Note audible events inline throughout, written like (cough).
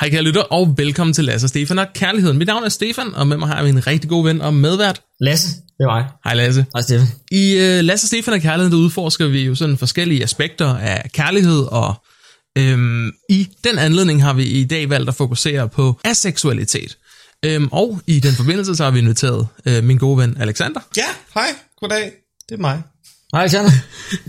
Hej kære lytter, og velkommen til Lasse og Stefan og Kærligheden. Mit navn er Stefan, og med mig har jeg min rigtig god ven og medvært. Lasse, det er mig. Hej Lasse. Hej Stefan. I uh, Lasse og Stefan og Kærligheden, der udforsker vi jo sådan forskellige aspekter af kærlighed, og øhm, i den anledning har vi i dag valgt at fokusere på aseksualitet. Øhm, og i den forbindelse så har vi inviteret øh, min gode ven Alexander. Ja, hej, goddag, det er mig. Hej Alexander.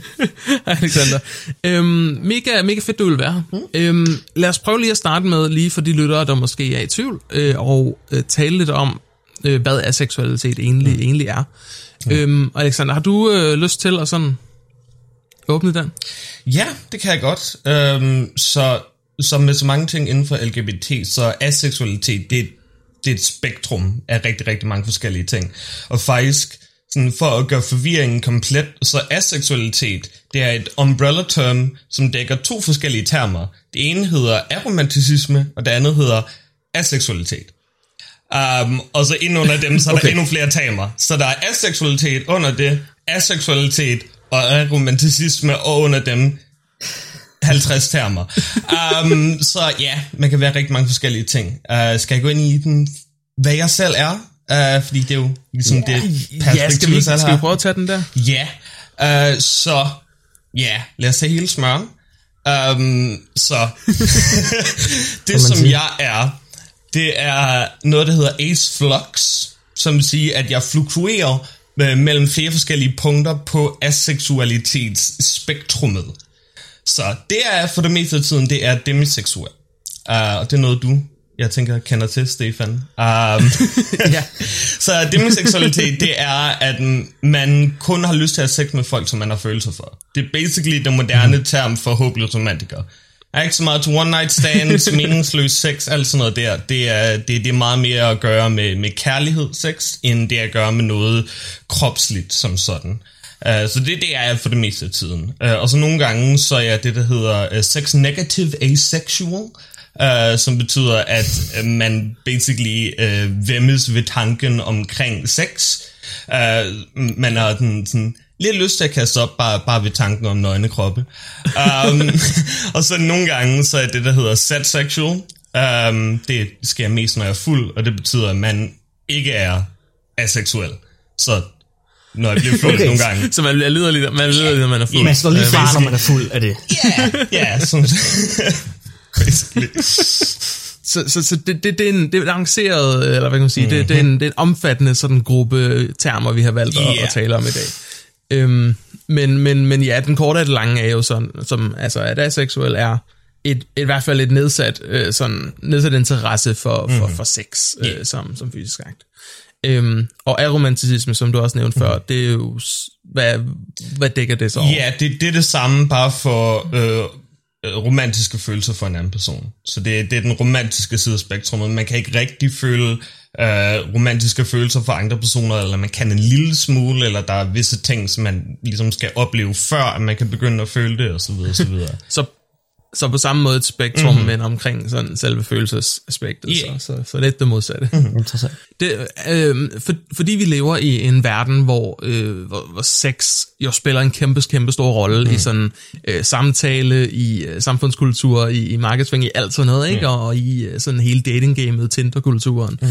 (laughs) Hej Alexander. Øhm, mega, mega fedt, du vil være her. Mm. Øhm, lad os prøve lige at starte med, lige for de lyttere, der måske er i tvivl, øh, og øh, tale lidt om, øh, hvad aseksualitet egentlig, mm. egentlig er. Mm. Øhm, Alexander, har du øh, lyst til at sådan åbne den? Ja, det kan jeg godt. Øhm, så som med så mange ting inden for LGBT, så aseksualitet, det, det er et spektrum af rigtig, rigtig mange forskellige ting. Og faktisk, sådan for at gøre forvirringen komplet, så aseksualitet, det er et umbrella term, som dækker to forskellige termer. Det ene hedder aromanticisme, og det andet hedder aseksualitet. Um, og så ind under dem, så er (laughs) okay. der endnu flere termer. Så der er aseksualitet under det, aseksualitet og aromanticisme, og under dem 50 termer. Um, så ja, man kan være rigtig mange forskellige ting. Uh, skal jeg gå ind i den, hvad jeg selv er? Uh, fordi det er jo ligesom ja, det perspektiv, ja, skal vi, skal vi prøve at tage den der? Ja, uh, så ja, lad os tage hele smøren. Um, så (laughs) det som sige? jeg er, det er noget, der hedder ace flux, som vil sige, at jeg fluktuerer mellem flere forskellige punkter på aseksualitetsspektrummet. Så det er for det meste af tiden, det er demiseksuel. Uh, og det er noget, du, jeg tænker, kender til, Stefan. Um, (laughs) ja. så demiseksualitet, det er, at man kun har lyst til at have sex med folk, som man har følelser for. Det er basically det moderne mm. term for håbløs romantiker. Er ikke så meget til one night stands, (laughs) meningsløs sex, alt sådan noget der. Det er, det, det er meget mere at gøre med, med kærlighed, sex, end det at gøre med noget kropsligt som sådan. Uh, så det, det er jeg for det meste af tiden. Uh, og så nogle gange, så er jeg det, der hedder uh, sex negative asexual, uh, som betyder, at uh, man basically uh, vemmes ved tanken omkring sex. Uh, man har den sådan lidt lyst til at kaste op bare, bare ved tanken om nøgne kroppe. Um, (laughs) og så nogle gange, så er det, der hedder set sexual. Um, det sker mest, når jeg er fuld, og det betyder, at man ikke er aseksuel. Så når jeg bliver fuld (laughs) okay. nogle gange. Så man lider lidt, man lider lidt, når man er fuld. Man står lige far, når man er fuld af det. Ja, ja, sådan. (laughs) basically. (laughs) Så, så, så det, det, det, er en, det er lanceret, eller hvad kan man sige, mm-hmm. det, det, er en, det er en omfattende sådan gruppe termer, vi har valgt at, yeah. at tale om i dag. Øhm, men, men, men ja, den korte og det lange er jo sådan, som, altså, at aseksuel er et, et, i hvert fald et nedsat, øh, sådan, nedsat interesse for, for, mm-hmm. for sex øh, yeah. som, som fysisk akt. Øhm, og aromanticisme, som du også nævnte mm. før, det er jo, hvad, hvad dækker det så over? Ja, det, det er det samme, bare for øh, Øh, romantiske følelser for en anden person. Så det, det er den romantiske side af spektrummet. Man kan ikke rigtig føle øh, romantiske følelser for andre personer, eller man kan en lille smule, eller der er visse ting, som man ligesom skal opleve, før at man kan begynde at føle det, og så videre, og så videre. (laughs) så på samme måde et spektrum, mm-hmm. men omkring sådan selve følelsesaspektet, yeah. så, så, så lidt det modsatte. Mm, interessant. Det, øh, for, fordi vi lever i en verden, hvor, øh, hvor, hvor sex jo spiller en kæmpe, kæmpe stor rolle mm. i sådan øh, samtale, i øh, samfundskultur, i, i markedsføring, i alt sådan noget, ikke? Yeah. Og, og i øh, sådan hele datinggamet, Tinder-kulturen. Mm.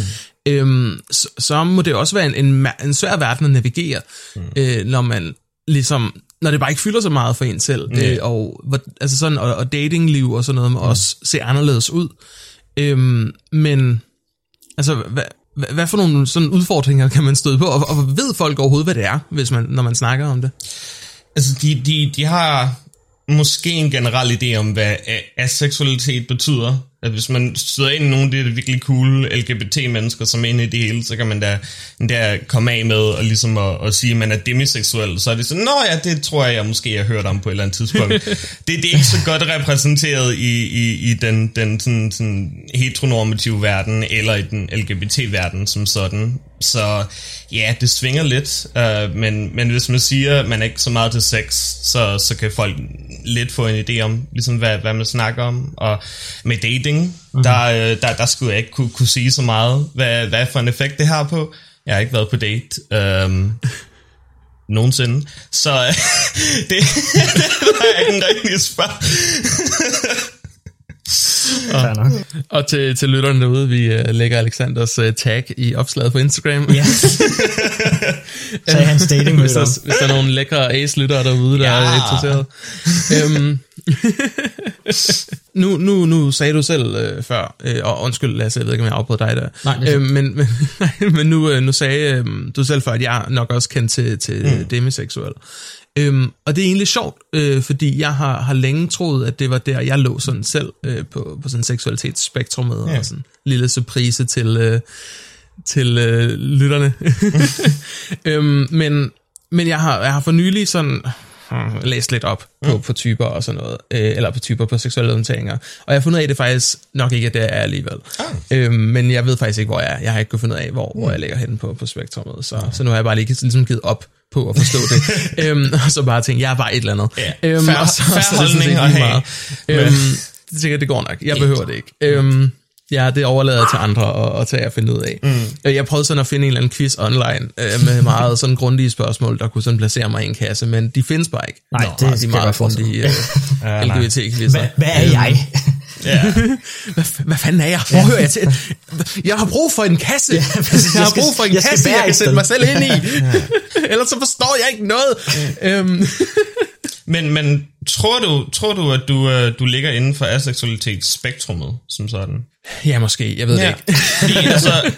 Øhm, så, så må det også være en, en, en svær verden at navigere, mm. øh, når man ligesom når det bare ikke fylder så meget for en selv, mm. øh, og, altså sådan, og, og datingliv og sådan noget mm. også se anderledes ud. Øhm, men, altså, hvad, hvad for nogle sådan udfordringer kan man støde på, og, og ved folk overhovedet, hvad det er, hvis man, når man snakker om det? Altså, de, de, de har måske en generel idé om, hvad aseksualitet betyder, at hvis man støder ind i nogle af de virkelig cool LGBT-mennesker, som er inde i det hele, så kan man da, da komme af med og ligesom at, at sige, at man er demiseksuel. Så er det sådan, nå ja, det tror jeg, jeg måske har hørt om på et eller andet tidspunkt. (laughs) det, det er ikke så godt repræsenteret i, i, i den, den sådan, sådan heteronormative verden, eller i den LGBT-verden som sådan. Så ja, det svinger lidt, uh, men, men hvis man siger, at man er ikke så meget til sex, så, så kan folk lidt få en idé om, ligesom hvad, hvad man snakker om. Og med dating, mm-hmm. der, øh, der, der skulle jeg ikke kunne, kunne sige så meget, hvad, hvad for en effekt det har på. Jeg har ikke været på date. Um, (laughs) nogensinde. Så (laughs) det, (laughs) det er ikke en rigtig spørg. Nok. Og til, til lytterne derude, vi uh, lægger Alexanders uh, tag i opslaget på Instagram. Ja. (laughs) Sagde hans dating hvis, der, hvis der er nogle lækre ace-lyttere derude, der ja. er interesseret. øhm, (laughs) nu, nu, nu sagde du selv øh, før, øh, og undskyld Lasse, jeg ved ikke, om jeg afbrød dig der. Nej, øh, men, (laughs) men, nej, men nu, øh, nu sagde øh, du selv før, at jeg nok også kendt til, til mm. demiseksuel. Øhm, og det er egentlig sjovt, øh, fordi jeg har, har længe troet, at det var der, jeg lå sådan selv øh, på, på sådan seksualitetsspektrummet, Ja. og sådan en lille surprise til, øh, til øh, lytterne. (laughs) øhm, men, men jeg har, jeg har for nylig sådan hmm, læst lidt op på, mm. på typer og sådan noget, øh, eller på typer på seksuelle orienteringer, og jeg har fundet af, at det faktisk nok ikke er der, jeg er alligevel. Ah. Øhm, men jeg ved faktisk ikke, hvor jeg er. Jeg har ikke kunnet finde ud af, hvor, hvor jeg ligger henne på, på spektrummet, så, så nu har jeg bare lige ligesom givet op på at forstå det. (laughs) øhm, og så bare tænkt, jeg er bare et eller andet. Ja. Øhm, Fair- og så, fair så, det holdning at have. meget. Øhm, det tænker det går nok. Jeg behøver det ikke. Øhm, ja, det overlader jeg til andre at, at tage og finde ud af. Mm. Jeg prøvede sådan at finde en eller anden quiz online øh, med meget sådan grundige spørgsmål, der kunne sådan placere mig i en kasse, men de findes bare ikke. Nej, Nå, det de er jeg meget mig. øh. (laughs) LGBT-quizzer. Hvad, hvad er jeg? Ja. (laughs) Hvad, hvad fanden er jeg? Hvor hører jeg til? Jeg har brug for en kasse. Ja, præcis. (laughs) jeg har Jeg brug for en jeg kasse, jeg kan sætte mig selv ind i. (laughs) Ellers så forstår jeg ikke noget. Øhm, Men, men tror, du, tror du, at du, øh, du ligger inden for aseksualitetsspektrummet, som sådan? ja, måske. Jeg ved det Ja. ikke. Fordi, altså,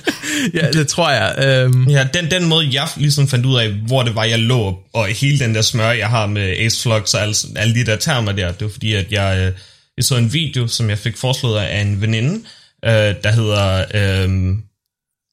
Ja, det tror jeg. Øhm, ja, den, den måde, jeg ligesom fandt ud af, hvor det var, jeg lå, og hele den der smør, jeg har med Ace Flux og alle, alle de der termer der, det var fordi, at jeg, øh, jeg så en video, som jeg fik foreslået af en veninde, øh, der hedder øh,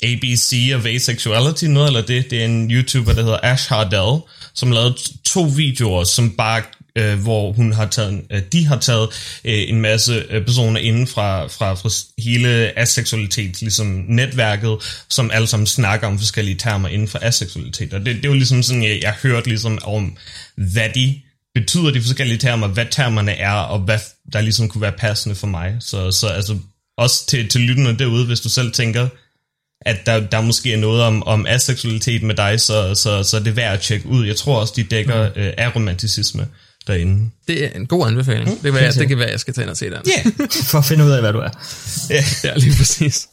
ABC of Asexuality, noget eller det. Det er en YouTuber, der hedder Ash Hardell, som lavede to videoer, som bare øh, hvor hun har taget, øh, de har taget øh, en masse øh, personer inden fra, fra, fra hele aseksualitet, ligesom netværket, som alle sammen snakker om forskellige termer inden for aseksualitet. Og det, det var ligesom sådan, jeg, jeg hørte ligesom om, hvad de betyder de forskellige termer, hvad termerne er, og hvad der ligesom kunne være passende for mig. Så, så altså, også til, til lytterne derude, hvis du selv tænker, at der, der måske er noget om, om aseksualitet med dig, så, så, så er det værd at tjekke ud. Jeg tror også, de dækker øh, aromanticisme derinde. det er en god anbefaling. Det, var, det kan være, jeg skal tage ind og se den. Ja, yeah. (laughs) For at finde ud af, hvad du er. yeah. Ja, lige præcis.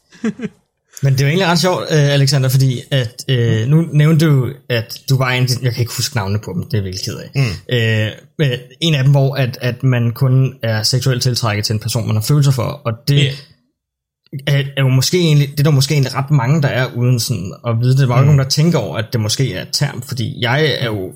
Men det er jo egentlig ret sjovt, øh, Alexander, fordi at, øh, nu nævnte du, at du var en, jeg kan ikke huske navnene på dem, det er virkelig ked af. Mm. Øh, en af dem, hvor at, at man kun er seksuelt tiltrækket til en person, man har følelser for, og det Ja. er, er jo måske egentlig, det er der måske egentlig ret mange, der er uden sådan at vide det. Der var jo ikke nogen, der tænker over, at det måske er et term, fordi jeg er jo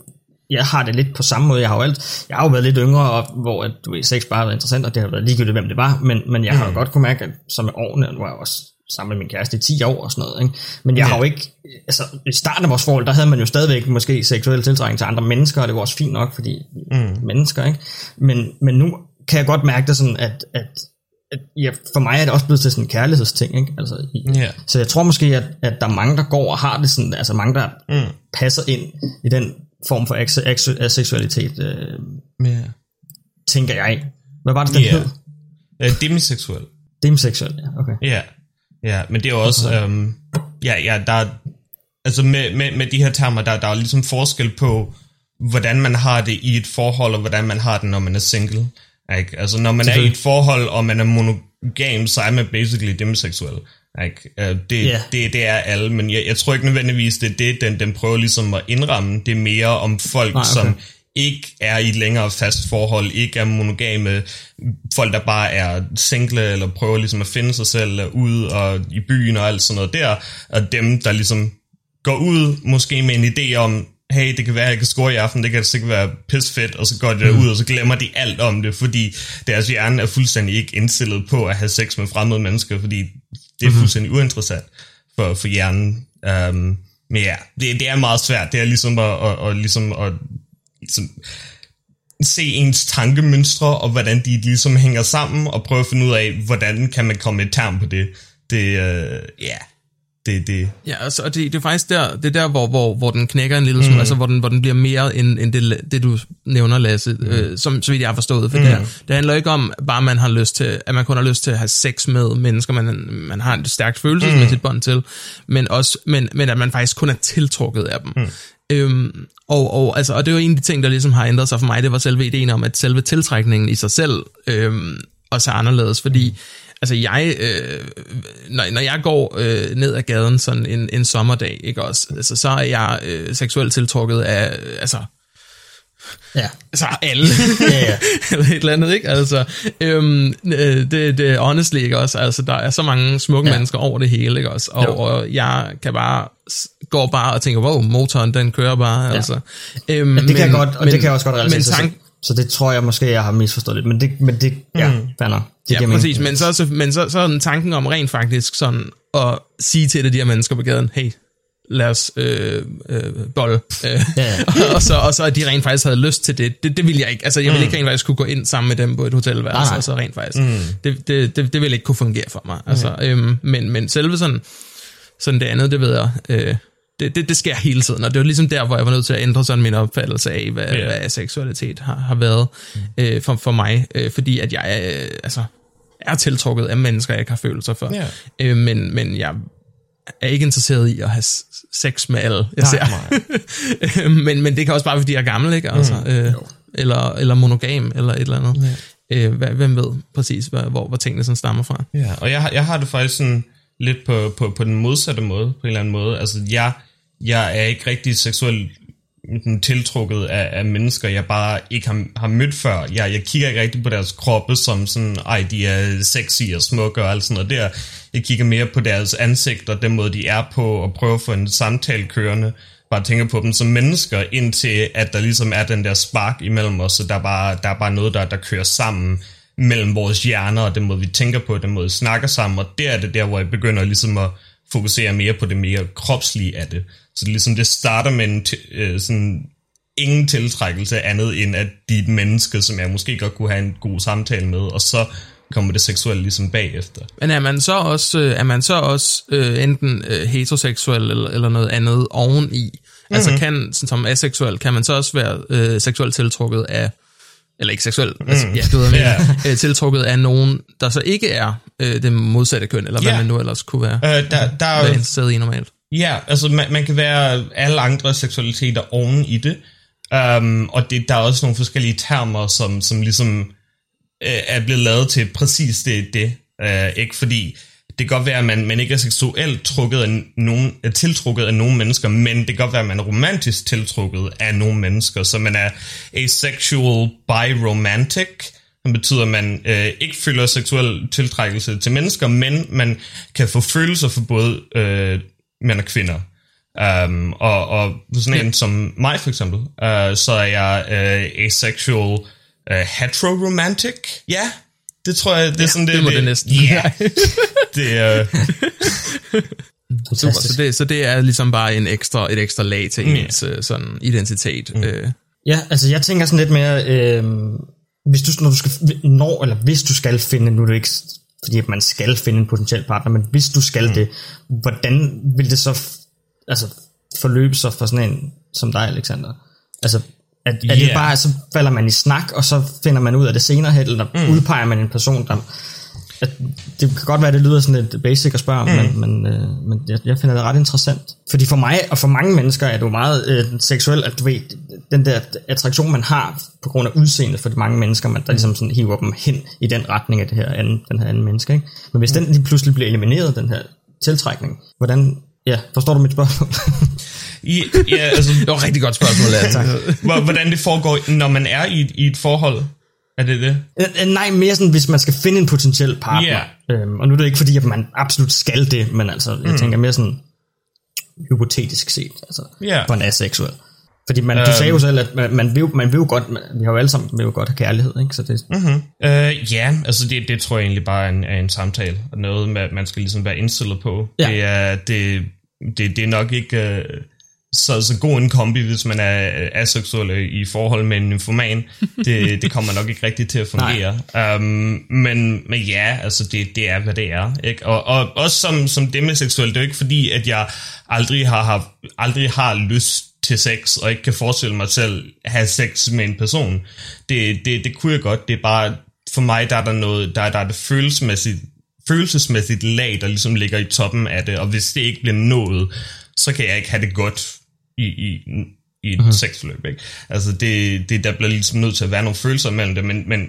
jeg har det lidt på samme måde. Jeg har jo, alt, jeg har jo været lidt yngre, og, hvor at, du ved, sex bare har været interessant, og det har været ligegyldigt, hvem det var, men, men jeg har jo godt kunne mærke, at som med årene, nu var jeg også sammen med min kæreste i 10 år og sådan noget, ikke? men jeg Ja. har jo ikke, altså i starten af vores forhold, der havde man jo stadigvæk måske seksuel tiltrækning til andre mennesker, og det var også fint nok, fordi mm. mennesker, ikke? Men, men nu kan jeg godt mærke det sådan, at, at, at ja, for mig er det også blevet til sådan en kærlighedsting, ikke? Altså, Ja. så jeg tror måske, at, at der er mange, der går og har det sådan, altså mange, der Mm. passer ind i den form for aseksualitet, øh, Ja. tænker jeg. Hvad var det, den Ja. hed? Øh, demiseksuel. Demiseksuel, ja, okay. Ja, ja, men det er jo også, øhm, ja, ja, der er, altså med, med, med de her termer, der, der er ligesom forskel på, hvordan man har det i et forhold, og hvordan man har det, når man er single. Ikke? Altså når man er i et forhold, og man er monogam, så er man basically demiseksuel. Ikke? Øh, Det, Ja. det, det er alle, men jeg, jeg tror ikke nødvendigvis, det er det, den, den prøver ligesom at indramme. Det er mere om folk, Nej, okay. som ikke er i et længere fast forhold, ikke er monogame, folk der bare er single, eller prøver ligesom at finde sig selv ude og i byen og alt sådan noget der, og dem der ligesom går ud måske med en idé om, hey, det kan være, at jeg kan score i aften, det kan sikkert være pis fedt, og så går de derud, og så glemmer de alt om det, fordi deres hjerne er fuldstændig ikke indstillet på at have sex med fremmede mennesker, fordi det er fuldstændig uinteressant for, for hjernen. Um, men ja, det, det er meget svært. Det er ligesom at, at, at, ligesom at ligesom, se ens tankemønstre, og hvordan de ligesom hænger sammen, og prøve at finde ud af, hvordan kan man komme et term på det. Det, øh, ja, det, det, Ja, altså, og det, det er faktisk der, det er der hvor, hvor, hvor den knækker en lille smule, mm. altså hvor den, hvor den bliver mere end, end det, det, du nævner, Lasse, mm. øh, som, så vidt jeg har forstået. For mm. det, det handler ikke om, bare man har lyst til, at man kun har lyst til at have sex med mennesker, man, man har et stærkt følelsesmæssigt bånd til, men, også, men, men at man faktisk kun er tiltrukket af dem. Mm. Øhm, og, og, altså, og det jo en af de ting, der ligesom har ændret sig for mig, det var selve ideen om, at selve tiltrækningen i sig selv øhm, også er anderledes, fordi altså jeg, øh, når, når jeg går øh, ned ad gaden sådan en, en sommerdag, ikke også, altså, så er jeg øh, seksuelt tiltrukket af, altså, Ja. Altså alle. Ja, ja. (laughs) eller et eller andet, ikke? Altså, øhm, øh, det, det er honestly, ikke også? Altså, der er så mange smukke Ja. ja. mennesker over det hele, ikke også? Og, Jo. og jeg kan bare, går bare og tænker, wow, motoren, den kører bare, ja. altså. Øhm, Men det kan jeg godt, og men, det kan jeg også godt relatere men til. tank, Så, det tror jeg måske, jeg har misforstået lidt. Men det, men det ja, mm. nok. Det Ja, mening. præcis, men så, så, men så, så er den tanken om rent faktisk sådan at sige til det, de her mennesker på gaden, hey, lad os øh, øh, bolle. Øh, Ja, (laughs) og, så, og så at de rent faktisk havde lyst til det. Det, det ville jeg ikke. Altså, jeg ville ikke rent faktisk kunne gå ind sammen med dem på et hotelværelse, Nej, nej. og så rent faktisk. Mm. Det, det, det, det ville ikke kunne fungere for mig. Altså, øhm, men, men selve sådan, sådan det andet, det ved jeg, øh, det, det, det sker hele tiden, og det var ligesom der, hvor jeg var nødt til at ændre sådan min opfattelse af, hvad, yeah. hvad seksualitet har, har været øh, for, for mig, øh, fordi at jeg øh, altså, er tiltrukket af mennesker, jeg ikke har følelser for, Ja. øh, men, men jeg er ikke interesseret i at have sex med alle, jeg Nej, ser. (laughs) men, men det kan også bare, fordi jeg er gammel, ikke? Altså, øh, eller, eller monogam, eller et eller andet. Øh, hvad, hvem ved præcis, hvor, hvor, hvor tingene sådan stammer fra. Ja, og jeg, jeg har det faktisk sådan lidt på, på, på den modsatte måde, på en eller anden måde. Altså, jeg, jeg er ikke rigtig seksuelt sådan tiltrukket af, af mennesker, jeg bare ikke har, har mødt før. Jeg, jeg kigger ikke rigtig på deres kroppe som sådan, ej, de er sexy og smukke og alt sådan noget der. Jeg kigger mere på deres ansigter, den måde, de er på, og prøver at få en samtale kørende. Bare tænker på dem som mennesker, indtil at der ligesom er den der spark imellem os, så der er bare, der er bare noget, der, der kører sammen mellem vores hjerner, og den måde, vi tænker på, den måde, vi snakker sammen, og der er det der, hvor jeg begynder ligesom at fokusere mere på det mere kropslige af det. Så det, ligesom, det starter med en øh, sådan ingen tiltrækkelse andet end, at de er et menneske, som jeg måske godt kunne have en god samtale med, og så kommer det seksuelle ligesom bagefter. Men er man så også, øh, er man så også øh, enten øh, heteroseksuel eller, eller noget andet oveni? Mm-hmm. Altså kan, sådan som aseksuel, kan man så også være øh, seksuelt tiltrukket af, eller ikke seksuel, mm. altså, ja, du ved, mener, øh, tiltrukket af nogen, der så ikke er øh, det modsatte køn, eller hvad Ja. man nu ellers kunne være, Øh, der, der er være interesseret i normalt. Ja, altså man, man kan være alle andre seksualiteter oven i det. Um, og det, der er også nogle forskellige termer, som, som ligesom øh, er blevet lavet til præcis det. det. Uh, ikke fordi det kan godt være, at man, man ikke er seksuelt trukket af nogen, er tiltrukket af nogle mennesker, men det kan godt være, at man er romantisk tiltrukket af nogle mennesker, så man er asexual biromantic, som betyder, at man øh, ikke føler seksuel tiltrækkelse til mennesker, men man kan få følelser for både øh, mænd og kvinder. Um, og, og sådan en som mig for eksempel, uh, så er jeg uh, asexual uh, heteroromantic. Ja, det tror jeg, det er sådan det. det må det næsten Ja, (laughs) det er... Super, så det, så det er ligesom bare en ekstra, et ekstra lag til ens øh, sådan identitet. Mm. Øh, Ja, altså jeg tænker sådan lidt mere, øh, hvis du, når du skal, når, eller hvis du skal finde, nu er det ikke fordi man skal finde en potentiel partner, men hvis du skal mm. det, hvordan vil det så altså, forløbe sig for sådan en som dig, Alexander? Altså, er, er det bare, så falder man i snak, og så finder man ud af det senere hen, eller mm. udpeger man en person, der... At det kan godt være, at det lyder sådan lidt basic at spørge om, mm. men, men, øh, men jeg, jeg finder det ret interessant. Fordi for mig, og for mange mennesker, er det jo meget øh, seksuelt, at du ved, den der attraktion, man har på grund af udseendet for de mange mennesker, man, der ligesom sådan hiver dem hen i den retning af det her anden, den her anden menneske. Ikke? Men hvis mm. den lige pludselig bliver elimineret, den her tiltrækning, hvordan... Ja, forstår du mit spørgsmål? (laughs) Ja, altså, det var et rigtig godt spørgsmål, ja. hvor- hvordan det foregår, når man er i, et- i et forhold. Er det det? Øh, øh, Nej, mere sådan, hvis man skal finde en potentiel partner. Ja. Øhm, og nu er det ikke fordi, at man absolut skal det, men altså, jeg mm. tænker mere sådan hypotetisk set, altså Ja. for en aseksuel. Fordi man, du sagde jo selv, at man, man, vil, man vil jo godt, man, vi har jo alle sammen vil jo godt have kærlighed, ikke? Så det, mm. Uh, ja, altså det, det tror jeg egentlig bare er en, er en samtale, og noget, med, man skal ligesom være indstillet på. Ja. Det, er, det, det, det er nok ikke uh, så, så god en kombi, hvis man er aseksuel i forhold med en nymphoman. Det, (laughs) det kommer nok ikke rigtigt til at fungere. um, men, men ja, altså det, det er, hvad det er. Ikke? Og, og også som, som demiseksuel, det er jo ikke fordi, at jeg aldrig har, haft, aldrig har lyst til sex, og ikke kan forestille mig selv at have sex med en person. Det, det, det kunne jeg godt. Det er bare, for mig, der er der noget, der, der er det følelsesmæssigt, følelsesmæssigt lag, der ligesom ligger i toppen af det, og hvis det ikke bliver nået, så kan jeg ikke have det godt i, i, i et mm-hmm. sexforløb, ikke? Altså, det, det, der bliver ligesom nødt til at være nogle følelser mellem det, men, men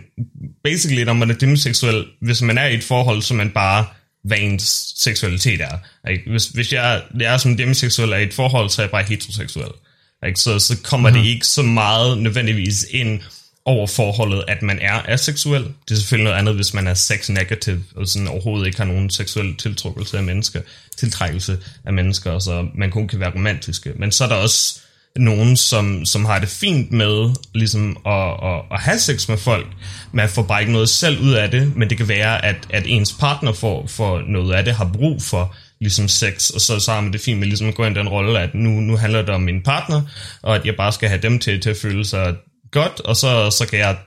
basically, når man er demiseksuel, hvis man er i et forhold, så man bare, hvad ens seksualitet er. Ikke? Hvis, hvis jeg, jeg er som demiseksuel er i et forhold, så er jeg bare heteroseksuel. Ikke? Så, så kommer mm-hmm. det ikke så meget nødvendigvis ind over forholdet, at man er aseksuel. Det er selvfølgelig noget andet, hvis man er sex negative, og sådan overhovedet ikke har nogen seksuel tiltrækkelse af mennesker, tiltrækkelse af mennesker, så man kun kan være romantiske. Men så er der også nogen, som, som har det fint med ligesom at, at, at have sex med folk. Man får bare ikke noget selv ud af det, men det kan være, at, at ens partner får, får noget af det, har brug for ligesom sex, og så, så har man det fint med ligesom at gå ind i den rolle, at nu, nu handler det om min partner, og at jeg bare skal have dem til, til at føle sig godt, og så, så kan jeg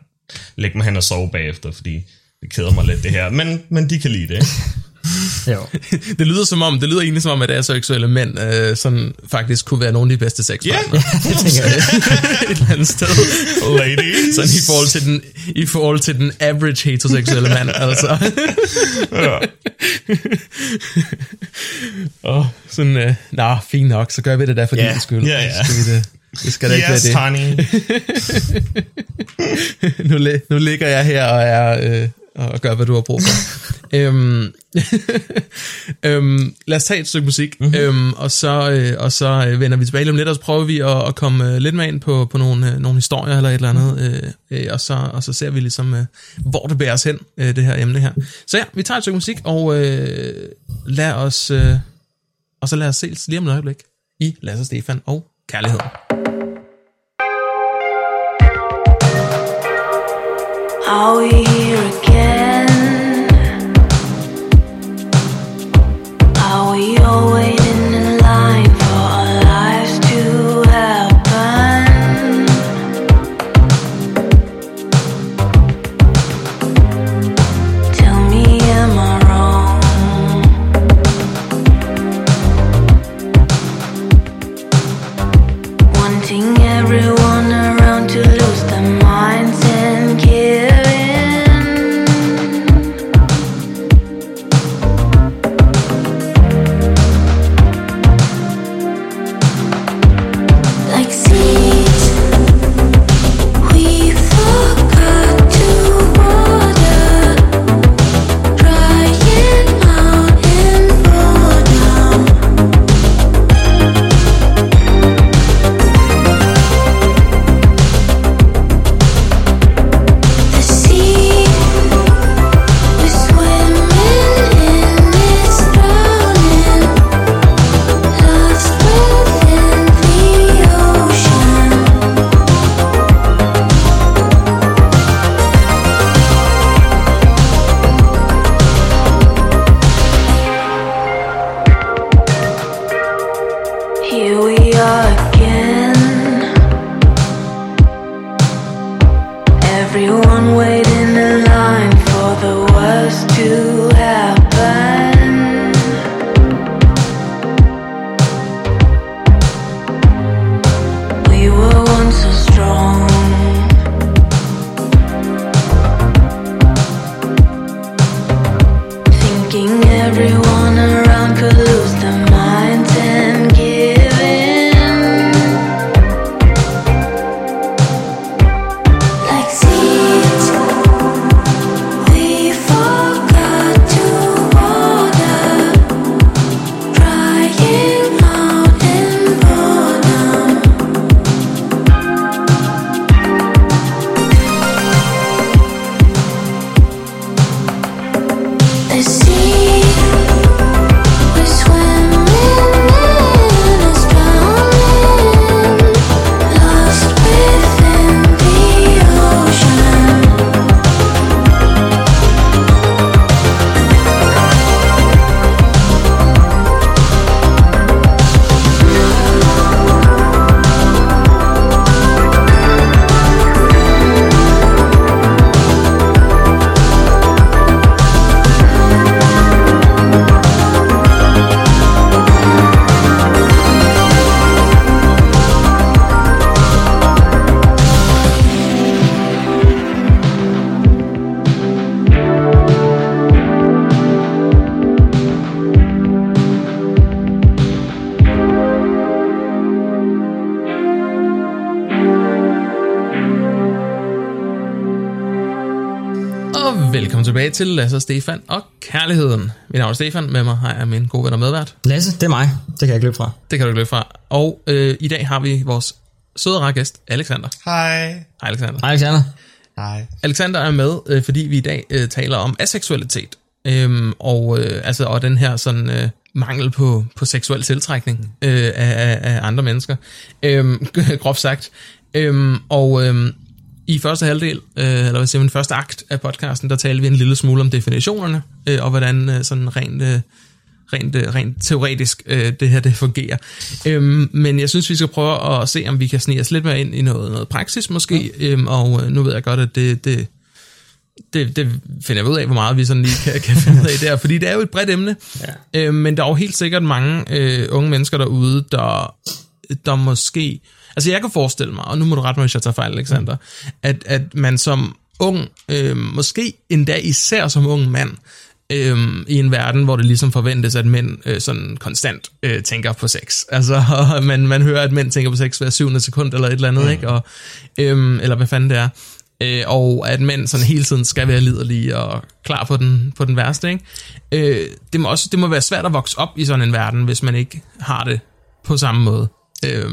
lægge mig hen og sove bagefter, fordi det keder mig lidt det her, men, men de kan lide det. (laughs) jo. (laughs) det lyder som om, det lyder egentlig som om, at aseksuelle mænd øh, sådan faktisk kunne være nogle af de bedste sexpartnere. Ja, (laughs) yeah, det tænker jeg. Et eller andet sted. Ladies. Sådan i forhold til den, i forhold til den average heteroseksuelle mand, altså. ja. oh, sådan, øh, nå, fint nok, så gør vi det der for yeah. din skyld. Ja, ja. Skal vi det. Det skal da ikke yes, være det. honey. (laughs) nu, nu ligger jeg her og er... Øh, og gør, hvad du har brug for. (laughs) øhm, (laughs) øhm, lad os tage et stykke musik, mm-hmm. øhm, og så, øh, og så øh, vender vi tilbage om lidt, og så prøver vi at, at komme øh, lidt med ind på, på nogle, øh, nogle historier eller et eller andet, øh, øh, og, så, og så ser vi ligesom, øh, hvor det bærer os hen, øh, det her emne her. Så ja, vi tager et stykke musik, og øh, lad os, øh, og så lad os ses lige om et øjeblik i Lasse Stefan og Kærligheden. Are we here again? Are we all tilbage til Lasse og Stefan og Kærligheden. Mit navn er Stefan, med mig har jeg min gode ven og medvært. Lasse, det er mig. Det kan jeg ikke løbe fra. Det kan du ikke løbe fra. Og øh, i dag har vi vores søde rare gæst, Alexander. Hej. Hej Alexander. Hej Alexander. Hej. Alexander er med, øh, fordi vi i dag øh, taler om aseksualitet. Øhm, og, øh, altså, og den her sådan, øh, mangel på, på seksuel tiltrækning øh, af, af, af andre mennesker. Øhm, (laughs) groft sagt. Øhm, og øhm, i første halvdel, øh, eller hvad siger man, første akt af podcasten, der taler vi en lille smule om definitionerne, øh, og hvordan øh, sådan rent, øh, rent, øh, rent teoretisk øh, det her det fungerer. Øhm, men jeg synes, vi skal prøve at se, om vi kan snige os lidt mere ind i noget, noget praksis måske, øhm, og øh, nu ved jeg godt, at det, det, det, det finder jeg ud af, hvor meget vi sådan lige kan, kan finde ud af der, fordi det er jo et bredt emne, Ja. øh, men der er jo helt sikkert mange øh, unge mennesker derude, der, der måske, altså jeg kan forestille mig, og nu må du rette mig, hvis jeg tager fejl, Alexander, at, at man som ung, øh, måske endda især som ung mand, øh, i en verden, hvor det ligesom forventes, at mænd øh, sådan konstant øh, tænker på sex. Altså, og (laughs) man, man hører, at mænd tænker på sex hver syvende sekund, eller et eller andet, mm. ikke? Og, øh, eller hvad fanden det er øh, og at mænd sådan hele tiden skal være liderlige og klar på den, på den værste. Ikke? Øh, det, må også, det må være svært at vokse op i sådan en verden, hvis man ikke har det på samme måde. Øh,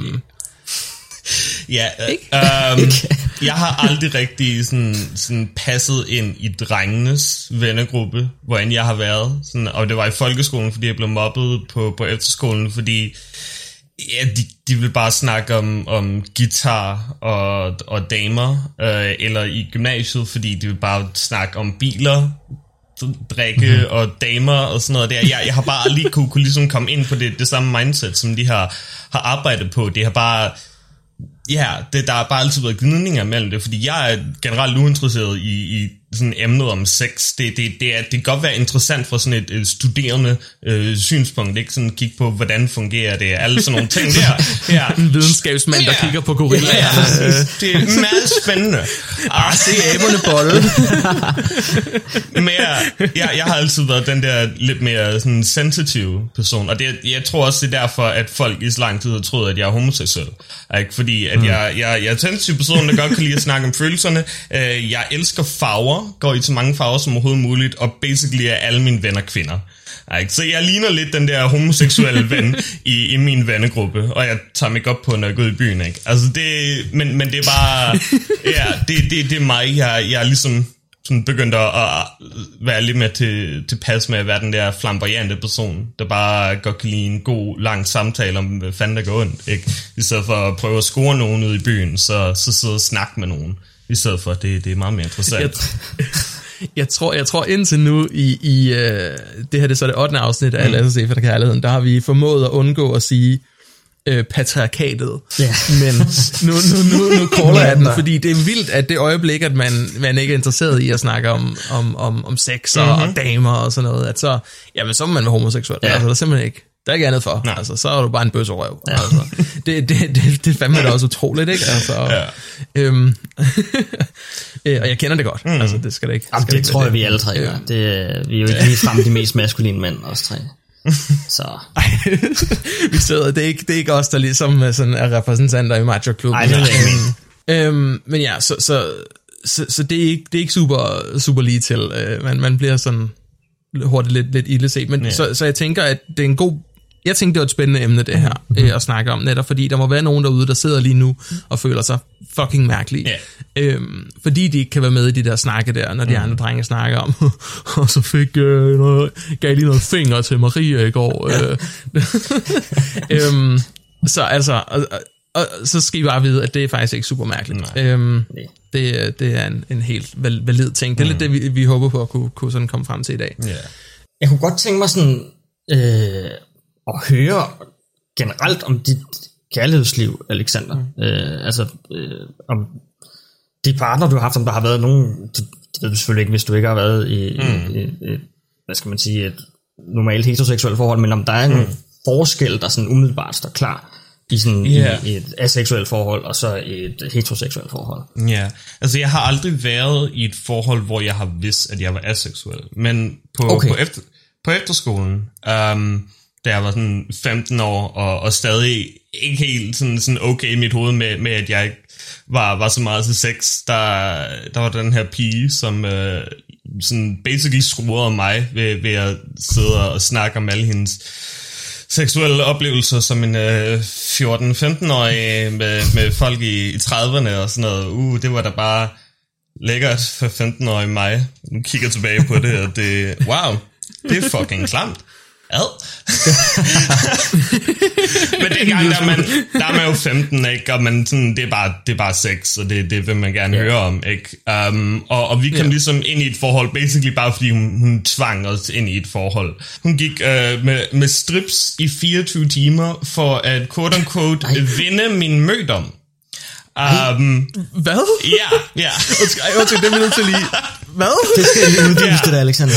Ja, øh, (laughs) um, jeg har aldrig rigtig sådan, sådan passet ind i drengenes vennegruppe, hvor end jeg har været. Sådan, og det var i folkeskolen, fordi jeg blev mobbet på, på efterskolen, fordi ja, de, de vil bare snakke om, om guitar og, og damer, øh, eller i gymnasiet, fordi de vil bare snakke om biler, drikke mm-hmm. og damer og sådan noget der. Jeg, jeg har bare aldrig kunne, kunne ligesom komme ind på det, det samme mindset, som de har, har arbejdet på. Det har bare Ja, det, der har bare altid været gnidninger mellem det, fordi jeg er generelt uinteresseret i, i sådan emnet om sex. Det, det, det, er, det kan godt være interessant fra sådan et, et studerende øh, synspunkt, ikke sådan kigge på, hvordan fungerer det, alle sådan nogle ting der. (laughs) Ja. en videnskabsmand, der Ja. kigger på gorillaer. Ja, præcis. det er meget spændende. Ah, se aberne bolle. (laughs) Men jeg, jeg, jeg har altid været den der lidt mere sådan sensitive person, og det, jeg tror også, det er derfor, at folk i så lang tid har troet, at jeg er homoseksuel. Ikke? Fordi at jeg, jeg, jeg er en sensitiv person, der godt kan lide at snakke om følelserne. Øh, Jeg elsker farver, går i så mange farver som overhovedet muligt, og basically er alle mine venner kvinder. Ikke? Så jeg ligner lidt den der homoseksuelle ven (laughs) i, i min vennegruppe, og jeg tager mig op på, når jeg går ud i byen. Ikke? Altså det, men, men det er bare, (laughs) ja, det, det, det er mig, jeg, jeg er ligesom sådan begyndt at, at være lidt mere til, tilpas med at være den der flamboyante person, der bare godt kan lide en god, lang samtale om, hvad fanden der går ondt. Ikke? I stedet for at prøve at score nogen ude i byen, så, så sidde og snakke med nogen. I stedet for, det, det er meget mere interessant. Jeg, (laughs) jeg tror, jeg tror indtil nu i, i uh, det her det er så det 8. afsnit af mm. Lasse Stefan og Kærligheden, der har vi formået at undgå at sige uh, patriarkatet. Ja. (laughs) Men nu, nu, nu, nu caller jeg den, fordi det er vildt, at det øjeblik, at man, man ikke er interesseret i at snakke om, om, om, om sex og, mm-hmm. og damer og sådan noget, at så, jamen, så må man være homoseksuel. Ja. Altså, der er simpelthen ikke. Der er ikke andet for. Nej. Altså, så er du bare en bøsserøv. Ja. Altså, det, det, det, det er fandme da også utroligt, ikke? Altså, Ja. øhm, (laughs) øh, og jeg kender det godt. Mm. Altså, det skal det ikke. Jamen, skal det ikke tror jeg, vi alle tre gør. Det, vi er jo ikke ligefrem de mest maskuline mænd, os tre. (laughs) Så, Ej, vi sidder, det er, ikke, det er ikke os, der ligesom er, sådan, er repræsentanter i Macho Club. Ej, det jeg ikke øhm, men ja, så, så, så, så det, er ikke, det er ikke super, super lige til. Øh, man, man bliver sådan hurtigt lidt, lidt ille set. Men, Ja. så, så jeg tænker, at det er en god... Jeg tænkte, det var et spændende emne, det her, øh, at snakke om, netop fordi der må være nogen derude, der sidder lige nu og føler sig fucking mærkelige. Ja. Øhm, fordi de ikke kan være med i de der snakke der, når de andre drenge snakker om, (laughs) og så fik øh, noget, gav lige noget finger til Maria i går. Øh. (laughs) øhm, så altså, og, og, så skal I bare vide, at det er faktisk ikke super mærkeligt. Nej. Øhm, det, er- det er en, en helt val- valid ting. Det er lidt det, vi, vi håber på at kunne, kunne sådan komme frem til i dag. Ja. jeg kunne godt tænke mig sådan, øh, at høre generelt om dit kærlighedsliv, Alexander. Mm. Øh, altså, øh, om de partner, du har haft, om der har været nogen, det, det ved du selvfølgelig ikke, hvis du ikke har været i, mm. i, i, i hvad skal man sige, et normalt heteroseksuelt forhold, men om der er en forskel, der sådan umiddelbart står klar i, sådan, Ja. i et aseksuelt forhold, og så et heteroseksuelt forhold. Ja, altså jeg har aldrig været i et forhold, hvor jeg har vidst, at jeg var aseksuel. Men på, okay. på, efter, på efterskolen, um, da jeg var sådan 15 år, og, og stadig ikke helt sådan, sådan okay i mit hoved med, med at jeg ikke var, var så meget til sex, der, der var den her pige, som øh, sådan basically skruede mig ved, ved at sidde og snakke om alle hendes seksuelle oplevelser som en øh, 14-15-årig med, med folk i, i 30'erne og sådan noget. Uh, det var da bare lækkert for 15-årig mig. Nu kigger jeg tilbage på det, og det, wow, det er fucking klamt. Ad. (laughs) Men dengang, der er, man, der er man jo 15, ikke? Og man, sådan, det, er bare, det er bare sex, og det, det vil man gerne yeah. høre om, ikke? Um, og, og vi kom yeah. ligesom ind i et forhold, basically bare fordi hun, hun tvang os ind i et forhold. Hun gik uh, med, med strips i 24 timer for at quote-unquote vinde min mødom. Um, Hvad? ja, ja. Undskyld, det er vi nødt til lige... Hvad? (laughs) Det skal lige uddybe det der, Alexander.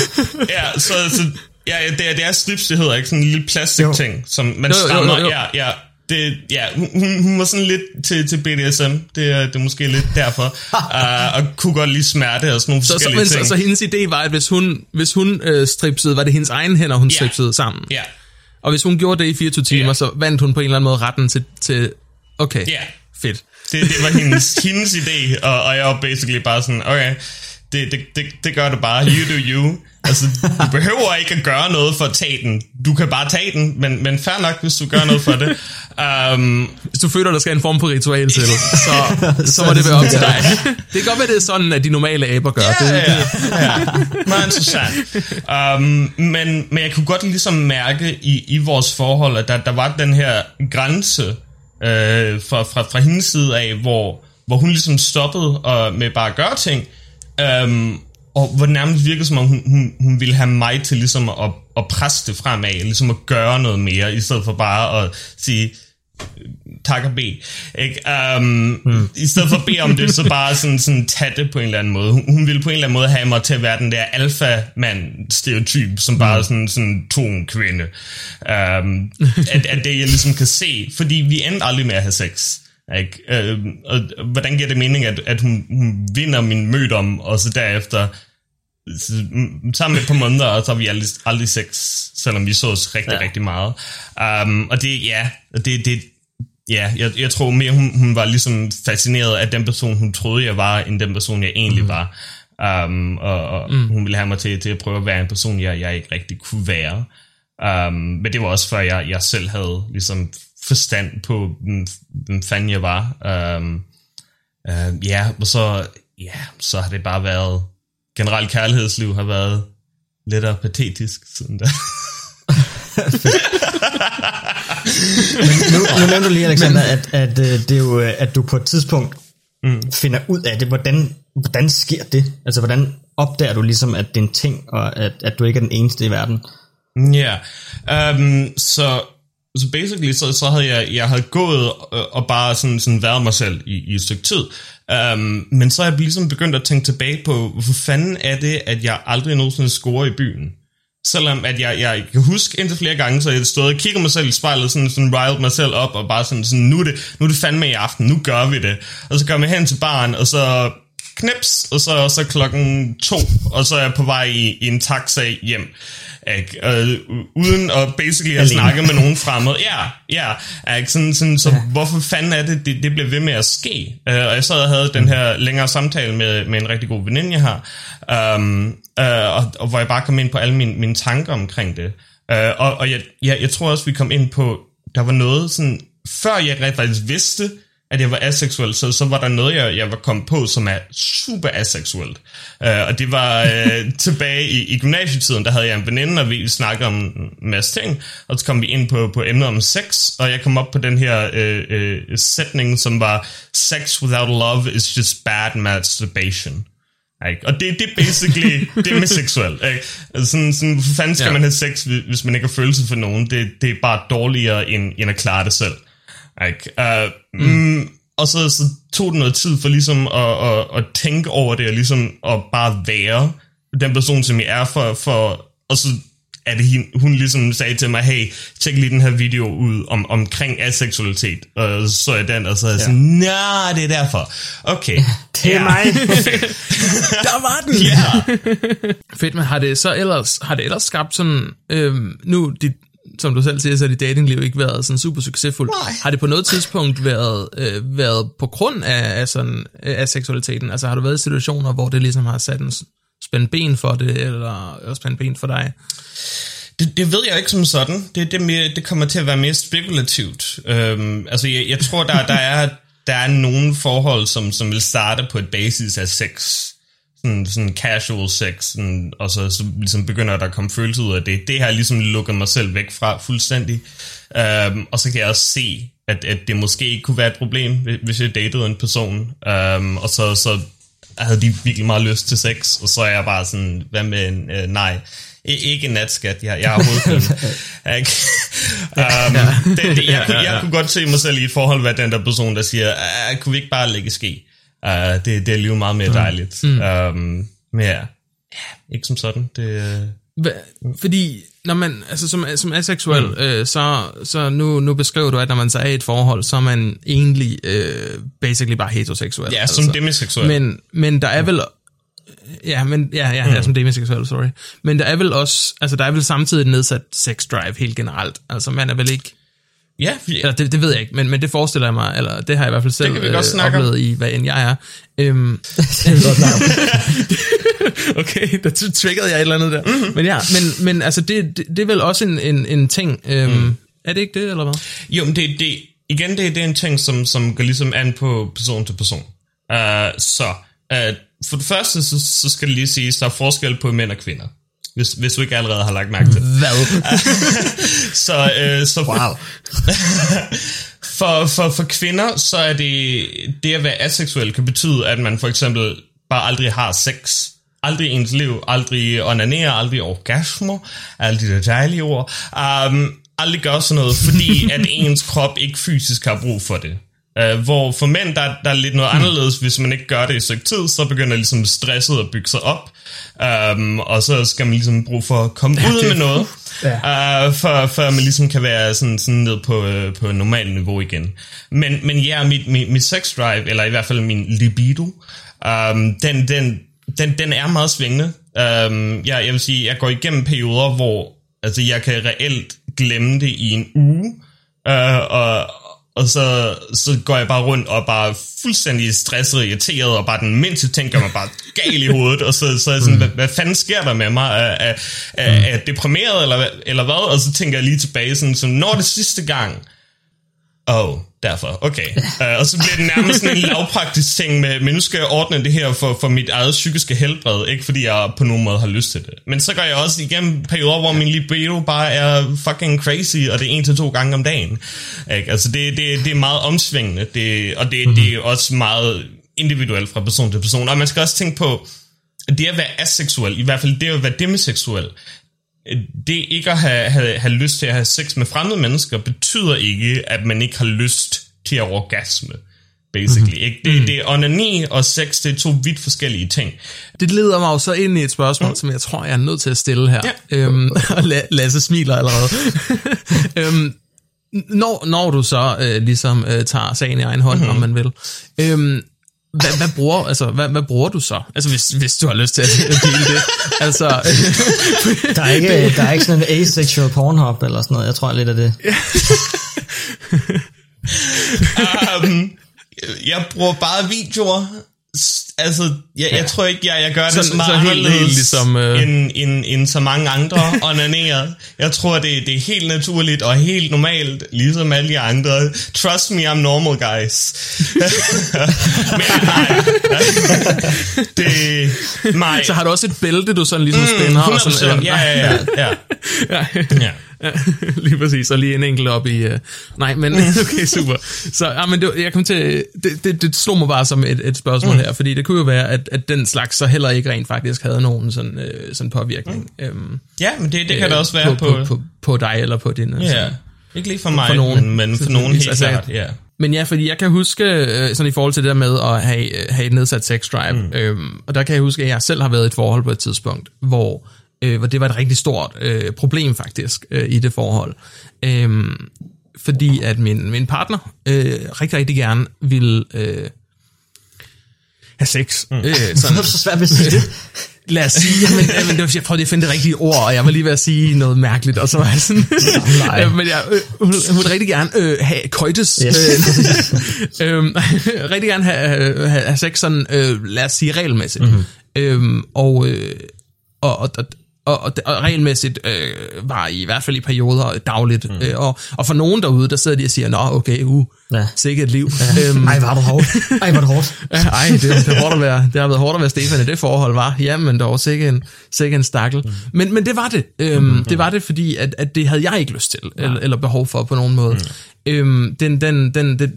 ja, så, så ja, det er, det er strips, det hedder, ikke? Sådan en lille plastik Jo. ting, som man Jo, jo, strammer. jo, jo. Ja, ja. Det, ja, hun, hun var sådan lidt til, til BDSM. Det, er- det er måske lidt derfor. uh, (laughs) og kunne godt lide smerte og sådan nogle Så, så, forskellige men, så, ting. så hendes idé var, at hvis hun, hvis hun øh, stripsede, var det hendes egen hænder, hun Ja. stripsede sammen. Ja, Og hvis hun gjorde det i 24 timer, Ja. så vandt hun på en eller anden måde retten til... til okay, ja. fedt. Det, det var hendes, hendes idé, og, og jeg var basically bare sådan, okay, det, det, det, det gør du bare, you do you. Altså, du (laughs) behøver ikke at gøre noget for at tage den. Du kan bare tage den, men, men fair nok, hvis du gør noget for det. Um, Hvis du føler, der skal en form for ritual til, (laughs) så, så må det være op til dig. Det kan godt være, det er sådan, at de normale aber gør. Ja, det, ja, ja. Meget interessant. Um, men, men jeg kunne godt ligesom mærke i, i vores forhold, at der, der var den her grænse øh, fra, fra, fra hendes side af, hvor, hvor hun ligesom stoppede og, med bare at gøre ting, um, og hvor det nærmest virkede som om, hun, hun, hun ville have mig til ligesom at, at presse det fremad, ligesom at gøre noget mere, i stedet for bare at sige, tak og bed. Ikke? Um, mm. I stedet for at bede om det, så bare sådan, sådan tage det på en eller anden måde. Hun, hun ville på en eller anden måde have mig til at være den der alfa-mand-stereotyp, som bare sådan, sådan tog en kvinde. Um, at, at det jeg ligesom kan se, fordi vi endte aldrig med at have sex. Ikke? Uh, og hvordan giver det mening, at, at hun, hun vinder min mødom, og så derefter så, mm, sammen med et par måneder, og så har vi aldrig, aldrig sex, selvom vi sås rigtig. Ja. rigtig meget. Um, og det, ja, det, det, ja, jeg, jeg tror mere, hun, hun var ligesom fascineret af den person, hun troede, jeg var, end den person, jeg egentlig mm. var. Um, og og mm. hun ville have mig til, til at prøve at være en person, jeg, jeg ikke rigtig kunne være. Um, men det var også før, jeg, jeg selv havde ligesom forstand på, hvem, fanden jeg var. Um, uh, ja, og så, ja, så har det bare været, generelt kærlighedsliv har været lidt og patetisk siden da. Men nu, nu nævnte du lige, Alexander, at, at, øh, det er jo, øh, at du på et tidspunkt mm. finder ud af det. Hvordan, hvordan sker det? Altså, hvordan opdager du ligesom, at det er en ting, og at, at du ikke er den eneste i verden? Ja, yeah. um, så så basically, så, så havde jeg, jeg havde gået øh, og bare sådan, sådan været mig selv i, i et stykke tid. Um, men så er jeg ligesom begyndt at tænke tilbage på, hvorfor fanden er det, at jeg aldrig nogensinde scorer i byen? Selvom at jeg, jeg kan huske indtil flere gange, så jeg stod og kiggede mig selv i spejlet, sådan, sådan riled mig selv op, og bare sådan, sådan nu, er det, nu er det fandme i aften, nu gør vi det. Og så kommer jeg hen til baren, og så knips, og så, så klokken to, og så er jeg på vej i, i en taxa hjem. Ikke? Øh, uden at basically at snakke med nogen fremmed. Ja, ja. Ikke? Sådan, sådan, så ja. hvorfor fanden er det, det, det bliver ved med at ske? Uh, og jeg sad og havde den her længere samtale med, med en rigtig god veninde, jeg har, um, uh, og, og hvor jeg bare kom ind på alle mine, mine tanker omkring det. Uh, og og jeg, jeg, jeg tror også, vi kom ind på, der var noget sådan, før jeg rent faktisk vidste, at jeg var aseksuel, så, så var der noget, jeg, jeg var kommet på, som er super aseksuelt. Uh, og det var uh, (laughs) tilbage i, i gymnasietiden, der havde jeg en veninde, og vi snakkede om en masse ting, og så kom vi ind på, på emnet om sex, og jeg kom op på den her uh, uh, sætning, som var, sex without love is just bad masturbation. Ikke? Og det, det er basically (laughs) det med seksuelt. Ikke? Sådan, sådan, hvor fanden skal Ja. man have sex, hvis hvis man ikke har følelse for nogen? Det, det er bare dårligere, end, end at klare det selv. Ikke? Uh, mm. Mm, og så, så tog det noget tid for ligesom at, at, at tænke over det, og ligesom at bare være den person, som jeg er for, for og så er det hende, hun ligesom sagde til mig, hey, tjek lige den her video ud om, omkring aseksualitet. Og så jeg den, og så er jeg ja. sådan, nej, det er derfor. Okay. Det er mig. (laughs) (laughs) Der var den! Ja. Fedt, men har det så ellers, har det ellers skabt sådan, øhm, nu, dit, som du selv siger, så har dit datingliv ikke været sådan super succesfuldt. Nej. Har det på noget tidspunkt været, øh, været på grund af, af, sådan, af seksualiteten? Altså har du været i situationer, hvor det ligesom har sat en s- spænde ben for det, eller at spænde ben for dig? Det, det ved jeg ikke som sådan. Det, det, er mere, det kommer til at være mere spekulativt. Øhm, altså, jeg, jeg tror, der, der, er, der er nogle forhold, som, som vil starte på et basis af sex. Sådan, sådan casual sex, sådan, og så, så ligesom begynder der at komme følelser ud af det. Det har ligesom lukket mig selv væk fra fuldstændig. Øhm, og så kan jeg også se, at, at det måske ikke kunne være et problem, hvis jeg datede en person. Øhm, og så, så havde de virkelig meget lyst til sex, og så er jeg bare sådan, hvad med en, øh, nej, I, ikke en natskat, jeg, jeg har hovedpine. (laughs) um, det, det, jeg, kunne, jeg kunne godt se mig selv i et forhold være den der person, der siger, ah, kunne vi ikke bare lægge ske? Uh, det, det er livet meget mere dejligt. Mm. Um, men ja, ikke som sådan. Det, Hva- Fordi når man, altså som, som aseksuel, mm. øh, så, så nu, nu beskriver du, at når man så er i et forhold, så er man egentlig øh, basically bare heteroseksuel. ja, altså. som demiseksuel. Men, men der er vel... Ja, men, ja, ja, mm. ja, som demiseksuel, sorry. Men der er vel også, altså der er vel samtidig nedsat sex drive helt generelt. Altså man er vel ikke, ja, eller det, det ved jeg ikke, men, men det forestiller jeg mig, eller det har jeg i hvert fald selv kan vi godt øh, snakke om. oplevet i, hvad end jeg er. Øhm, (laughs) Det godt (laughs) okay, der triggede jeg et eller andet der. Mhm. Mm-hmm. Men ja, men, men altså det, det, det er vel også en, en, en ting. Øhm, mm. Er det ikke det, eller hvad? Jo, men det, det, igen, det, det er en ting, som, som går ligesom an på person til person. Uh, så uh, for det første, så, så skal det lige siges, der er forskel på mænd og kvinder. Hvis, hvis du ikke allerede har lagt mærke til. Hvad? (laughs) så, uh, så for, Wow. (laughs) for, for, for kvinder, så er det, det at være aseksuel kan betyde, at man for eksempel bare aldrig har sex. Aldrig i ens liv, aldrig onanerer, aldrig orgasmer, alle de der dejlige ord. Um, aldrig gør sådan noget, fordi (laughs) at ens krop ikke fysisk har brug for det. Uh, hvor for mænd, der, der er lidt noget anderledes, hvis man ikke gør det i et stykke tid, så begynder ligesom stresset at bygge sig op, um, og så skal man ligesom bruge for at komme ud med noget, (laughs) ja. uh, for, for man ligesom kan være sådan, sådan ned på, uh, på normal niveau igen. Men, men ja, mit, mit, mit sex drive, eller i hvert fald min libido, um, den, den, den, den er meget svingende. Um, jeg, jeg vil sige, jeg går igennem perioder, hvor altså, jeg kan reelt glemme det i en uge, uh, og, og så, så går jeg bare rundt og bare fuldstændig stresset og irriteret, og bare den mindste ting gør mig bare gal i hovedet, og så, så er jeg sådan, hvad, hvad fanden sker der med mig? Er, er, er, er jeg deprimeret, eller, eller hvad? Og så tænker jeg lige tilbage, sådan, så når det sidste gang, Oh, derfor, okay. Uh, og så bliver det nærmest sådan en lavpraktisk ting med, men nu skal jeg ordne det her for, for mit eget psykiske helbred, ikke fordi jeg på nogen måde har lyst til det. Men så går jeg også igennem perioder, hvor min libido bare er fucking crazy, og det er en til to gange om dagen. Ikke? Altså det, det, det er meget omsvingende, det, og det, det er også meget individuelt fra person til person. Og man skal også tænke på, det at være aseksuel, i hvert fald det at være demiseksuel, det ikke at have, have, have lyst til at have sex med fremmede mennesker, betyder ikke, at man ikke har lyst til at orgasme. Basically. Mm-hmm. Ikke? Det, det er onani og sex, det er to vidt forskellige ting. Det leder mig jo så ind i et spørgsmål, mm. som jeg tror, jeg er nødt til at stille her. Ja. Øhm, og Lasse smiler allerede. (laughs) øhm, når, når du så øh, ligesom øh, tager sagen i egen hånd, mm-hmm. om man vil, øhm, hvad, hvad, bruger, altså, hvad, hvad bruger du så? Altså, hvis, hvis du har lyst til at dele det. Altså, (laughs) Der er ikke, der er ikke sådan en asexual pornhub eller sådan noget. Jeg tror lidt af det. (laughs) um, jeg bruger bare videoer. Altså, jeg, jeg tror ikke, jeg, jeg gør det Sådan- så meget så helt- anderledes helt ligesom, øh, end, end, end så mange andre (laughs) onanerer. Jeg tror, det, det er helt naturligt og helt normalt, ligesom alle de andre. Trust me, I'm normal, guys. (laughs) Men nej. (laughs) det, nej. så har du også et bælte, du sådan ligesom spænder. og 100%. sådan, Ja, ja, ja. ja. ja. ja. Ja, (laughs) lige præcis, og lige en enkelt op i... Uh, nej, men (laughs) okay, super. Så ja, men det, jeg kom til, det, det, det slog mig bare som et, et spørgsmål mm. her, fordi det kunne jo være, at, at den slags så heller ikke rent faktisk havde nogen sådan, øh, sådan påvirkning. Mm. Øhm, ja, men det, det kan øh, det også være på, på, på, på dig eller på din... øh, Ja. sådan- Ikke lige for mig, for nogen. men, men for nogen helt altså, klart, ja. Men ja, fordi jeg kan huske, øh, sådan i forhold til det der med at have, øh, have et nedsat sex drive, mm. øhm, og der kan jeg huske, at jeg selv har været i et forhold på et tidspunkt, hvor, øh, hvor det var et rigtig stort øh, problem faktisk øh, i det forhold. Øhm, fordi at min, min partner øh, rigtig, rigtig gerne ville øh, have sex. Mm. Øh, (laughs) sådan, er det så svært ved at sige det? (laughs) lad os sige, jamen, jamen, det var, jeg prøvede at finde det rigtige ord, og jeg var lige ved at sige noget mærkeligt, og så var jeg sådan, (laughs) nej. Øh, men jeg, øh, hun, hun ville rigtig gerne øh, have køjtes, Yes. øh, øh, rigtig gerne have, have, have sex sådan, øh, lad os sige regelmæssigt. Mhm. Mm-hmm. Øhm, og, øh, og, og, og, og, og, og regelmæssigt øh, var i hvert fald i perioder dagligt. Mm. Øh, og, og for nogen derude, der sidder de og siger, nå okay, uh, Ja. ja. sikkert et liv. Ja. (laughs) Øhm, Ej, var du hårdt. Ej, var det hårdt. (laughs) Ja, Ej, det, det, er hårdt at være, det har været hårdt at være Stefan i det forhold, var. Jamen, der var sikkert en, sikkert en stakkel. Mm. Men, men det var det. Øhm, mm. Det var det, fordi at, at det havde jeg ikke lyst til, eller, eller behov for på nogen måde. Mm. Øhm, den, den, den, den,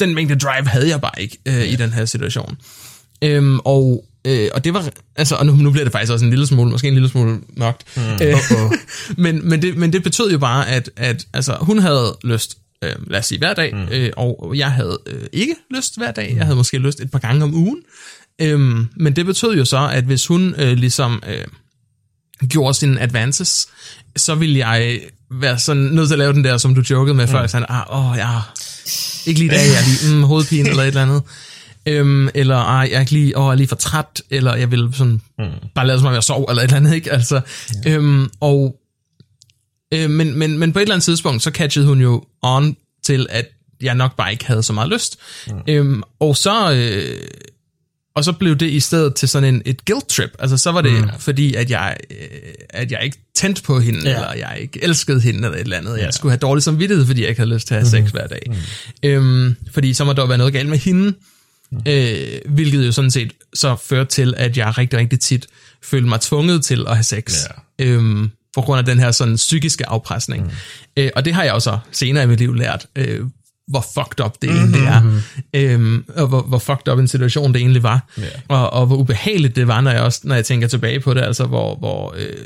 den mængde drive havde jeg bare ikke øh, i den her situation. Øhm, og, øh, og det var, altså, og nu, nu bliver det faktisk også en lille smule, måske en lille smule mørkt. Mm. Øh, (laughs) men, men, det, men det betød jo bare, at, at altså, hun havde lyst øh, lad os sige hver dag, mm. øh, og jeg havde øh, ikke lyst hver dag, jeg havde måske lyst et par gange om ugen, øhm, men det betød jo så, at hvis hun øh, ligesom øh, gjorde sine advances, så ville jeg være sådan nødt til at lave den der, som du jokede med mm. før, sådan, ah, åh, ja, ikke lige i dag, jeg er lige mm, hovedpine eller et eller andet. (laughs) Øhm, eller ah, jeg er lige, åh, jeg er lige for træt, eller jeg vil sådan mm. bare lade som om jeg sov, eller et eller andet, ikke? Altså, ja. øhm, og Øh, men, men, men på et eller andet tidspunkt, så catchede hun jo on til, at jeg nok bare ikke havde så meget lyst. Mm. Øhm, og så... Øh, og så blev det i stedet til sådan en, et guilt trip. Altså så var det mm. fordi, at jeg, øh, at jeg ikke tændte på hende, ja. eller jeg ikke elskede hende, eller et eller andet. Jeg skulle have dårlig samvittighed, fordi jeg ikke havde lyst til at have sex hver dag. Mm. Øhm, fordi så må der være noget galt med hende, mm. Øh, hvilket jo sådan set så førte til, at jeg rigtig, rigtig tit følte mig tvunget til at have sex. Ja. Øhm, på grund af den her sådan psykiske afpresning. Mm. Øh, og det har jeg også senere i mit liv lært, øh, hvor fucked up det mm-hmm. egentlig er, øhm, og hvor, hvor fucked up en situation det egentlig var, Ja. og, og hvor ubehageligt det var, når jeg også når jeg tænker tilbage på det, altså hvor, hvor øh,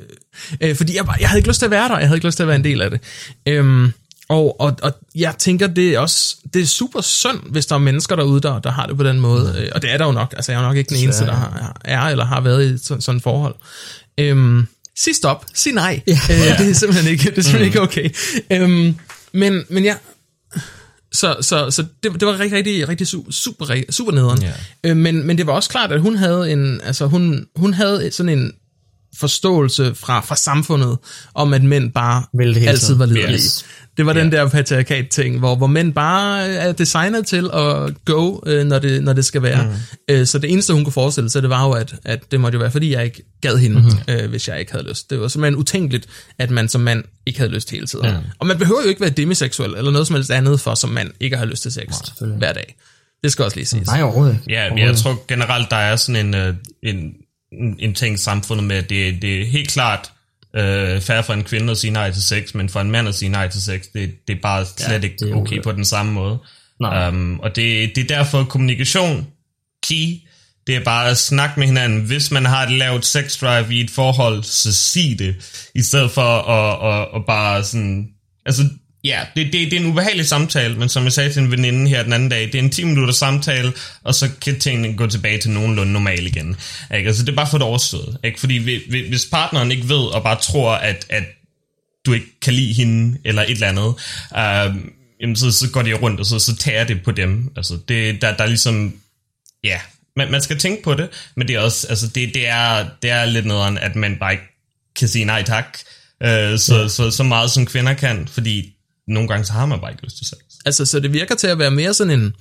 øh, fordi jeg, bare- jeg havde ikke lyst til at være der, jeg havde ikke lyst til at være en del af det. Øhm, og, og, og jeg tænker, det er også det er super synd, hvis der er mennesker derude, der, der har det på den måde, øh, og det er der jo nok, altså jeg er jo nok ikke den eneste, der har, er eller har været i sådan, sådan et forhold. Øhm, sig stop, sig nej, Ja. øh, det er simpelthen ikke, det er simpelthen ikke okay. Øhm, men, men ja, så, så, så det, det var rigtig, rigtig, rigtig su- super, super nederen. Ja. Øh, men, men det var også klart, at hun havde en, altså hun, hun havde sådan en forståelse fra, fra samfundet, om at mænd bare hele altid var liderlige. Yes. Det var den der patriarkat-ting, hvor, hvor mænd bare er designet til at go, øh, når, det, når det skal være. Mm. Øh, så det eneste, hun kunne forestille sig, det var jo, at, at det måtte jo være, fordi jeg ikke gad hende, mm. øh, hvis jeg ikke havde lyst. Det var simpelthen utænkeligt, at man som mand ikke havde lyst hele tiden. Ja. Og man behøver jo ikke være demiseksuel, eller noget som helst andet for, som mand ikke har lyst til sex selvfølgelig. hver dag. Det skal også lige siges. Nej, overhovedet ikke. Ja, jeg tror generelt, der er sådan en, øh, en, en, ting samfundet med, det, det er helt klart øh, færre for en kvinde at sige nej til sex, men for en mand at sige nej til sex, det, det er bare slet Ja, ikke okay på den samme måde. Nej. Um, og det, det er derfor kommunikation, key, det er bare at snakke med hinanden. Hvis man har et lavt sex drive i et forhold, så sig det, i stedet for at, at, at bare sådan... Altså, ja, det, det, det er en ubehagelig samtale, men som jeg sagde til en veninde her den anden dag, det er en 10 minutter samtale, og så kan tingene gå tilbage til nogenlunde normal igen. Ikke? Altså, det er bare for det overstået. Ikke? Fordi hvi- hvi- hvis partneren ikke ved, og bare tror, at, at du ikke kan lide hende, eller et eller andet, øh, jamen så, så går det rundt, og så, så tager det på dem. Altså, det, der, der er ligesom, ja, man, man skal tænke på det, men det er også, altså, det, det, er, det er lidt nederen, at man bare ikke kan sige nej tak, øh, så, ja. så, så meget som kvinder kan, fordi nogle gange så har man bare ikke lyst til sex. Altså, så det virker til at være mere sådan en,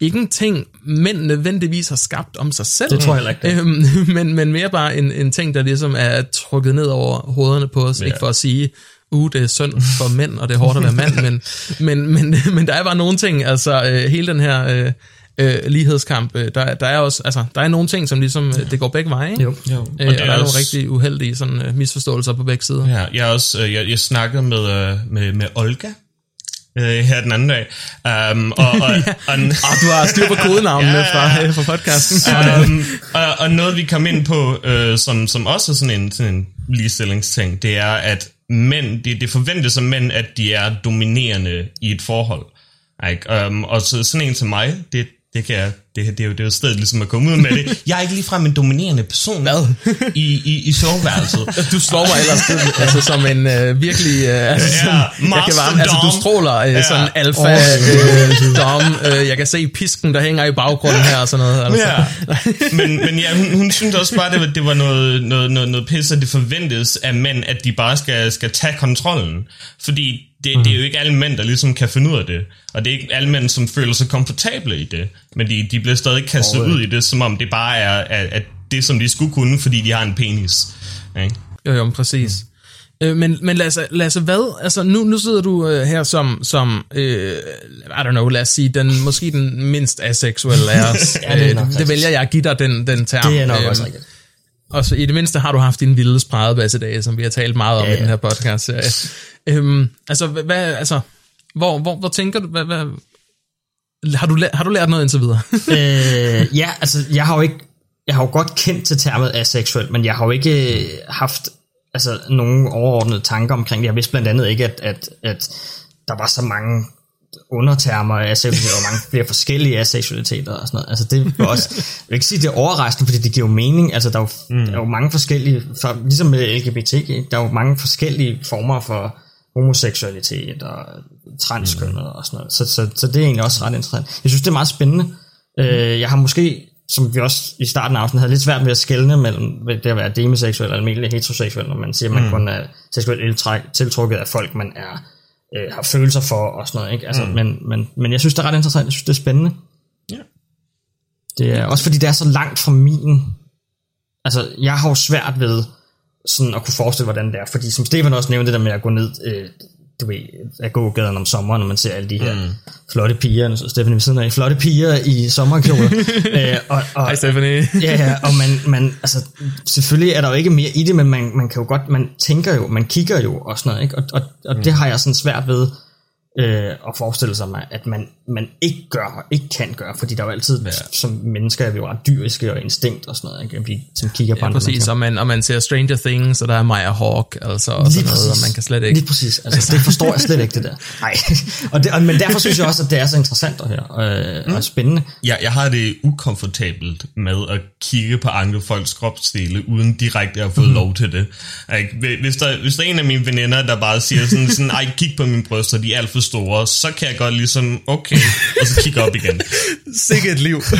ikke en ting, mænd nødvendigvis har skabt om sig selv. Det tror jeg ikke, Øhm, (laughs) men, men mere bare en, en ting, der ligesom er trukket ned over hovederne på os. Ja. Ikke for at sige, uh, det er synd for mænd, og det er hårdt at være mand, (laughs) men, men, men, men der er bare nogle ting, altså øh, hele den her øh, øh, lighedskamp, øh, der, der er også, altså, der er nogle ting, som ligesom, øh, det går begge veje. ikke? Jo. Øh, jo. og, det og er der er nogle også- rigtig uheldige sådan, øh, misforståelser på begge sider. Ja, jeg, også, øh, jeg, jeg snakkede med, øh, med, med Olga øh, her den anden dag, um, og, og, (laughs) og, Og du har styr på kodenavnene (laughs) Ja, ja, ja. fra, øh, fra podcasten. (laughs) um, og, og noget vi kom ind på, øh, som, som også er sådan en, sådan en ligestillingsting, det er, at mænd, det, det forventes af mænd, at de er dominerende i et forhold. Ikke? Um, og så sådan en som mig, det, det, kan jeg, det, det, er jo, det er jo stedet ligesom at komme ud med det. Jeg er ikke ligefrem en dominerende person Hvad? i, i, i soveværelset. Du slår mig ellers til, altså som en øh, virkelig, øh, altså, Ja, sådan, jeg kan varme, altså du stråler øh, Ja. sådan alfa øh, dom, øh, jeg kan se pisken, der hænger i baggrunden her og sådan noget. Altså. Ja. men, men ja, hun, hun synes også bare, det var, det var noget, noget, noget, noget pis, at det forventes af mænd, at de bare skal, skal tage kontrollen. Fordi det, mm. det er jo ikke alle mænd, der ligesom kan finde ud af det. Og det er ikke alle mænd, som føler sig komfortable i det. Men de, de bliver stadig kastet ud i det, som om det bare er, at, at det, som de skulle kunne, fordi de har en penis. Ikke? Jo, jo, præcis. Øh, men, men Lasse, Lasse, hvad? Altså, nu, nu sidder du øh, her som, som øh, I don't know, lad os sige, den, måske den mindst aseksuelle af os. (laughs) Ja, det er Øh, det vælger jeg at give dig den, den term. Det er nok Øhm, også rigtigt. Og så i det mindste har du haft din vilde spredebassedage, som vi har talt meget om Ja, ja, i den her podcast-serie. øhm, altså, hvad, hvad, altså, hvor, hvor, hvor tænker du, hvad, hvad, har du, har du lært noget indtil videre? (laughs) øh, ja, altså, jeg har jo ikke, jeg har jo godt kendt til termet aseksuel, men jeg har jo ikke øh, haft altså, nogen overordnede tanker omkring det. Jeg vidste blandt andet ikke, at, at, at der var så mange undertermer af aseksualitet, og mange flere forskellige aseksualiteter og sådan noget. Altså det var også, jeg vil ikke sige, det er overraskende, fordi det giver jo mening. Altså der er jo, mm. der er jo mange forskellige, for, ligesom med LGBT, der er jo mange forskellige former for homoseksualitet og transkønnet mm. og sådan noget. Så, så, så det er egentlig også ret interessant. Jeg synes, det er meget spændende. Øh, jeg har måske, som vi også i starten af afsnittet havde lidt svært ved at skelne mellem det at være demiseksuel og almindelig heteroseksuel, når man siger, at man mm. kun er seksuelt tiltrukket af folk, man er øh, har følelser for og sådan noget. Ikke? Altså, mm. men, men, men jeg synes, det er ret interessant. Jeg synes, det er spændende. Ja. Det er også fordi, det er så langt fra min... Altså, jeg har jo svært ved sådan at kunne forestille, hvordan det er. Fordi som Stefan også nævnte, det der med at gå ned, øh, du ved, at gå gaden om sommeren, når man ser alle de her mm. flotte piger, nu sidder Stefan ved siden af, flotte piger i sommerkjoler. (laughs) øh, og, og, Hej Stephanie. (laughs) ja, ja, og man, man, altså, selvfølgelig er der jo ikke mere i det, men man, man kan jo godt, man tænker jo, man kigger jo og sådan noget, ikke? Og, og, og mm. det har jeg sådan svært ved øh, at forestille sig mig, at man, man ikke gør, og ikke kan gøre, fordi der er jo altid, ja. som mennesker er vi jo ret dyriske og instinkt og sådan noget, ikke? Vi som kigger på Ja, andre præcis, mennesker. og man, og man ser Stranger Things, og der er Maya Hawk, altså, og sådan noget, og man kan slet ikke... Lige præcis. Altså, det forstår jeg slet ikke, det der. Nej. og det, og, men derfor synes jeg også, at det er så interessant at høre, øh, mm. og spændende. Jeg, jeg har det ukomfortabelt med at kigge på andre folks kropsdele, uden direkte at have fået mm. lov til det. Ikke? Hvis, der, hvis der er en af mine veninder, der bare siger sådan, sådan ej, kig på mine bryster, de er alt for store, så kan jeg godt ligesom, okay, og så kigge op igen. (laughs) Sikke et liv. (laughs)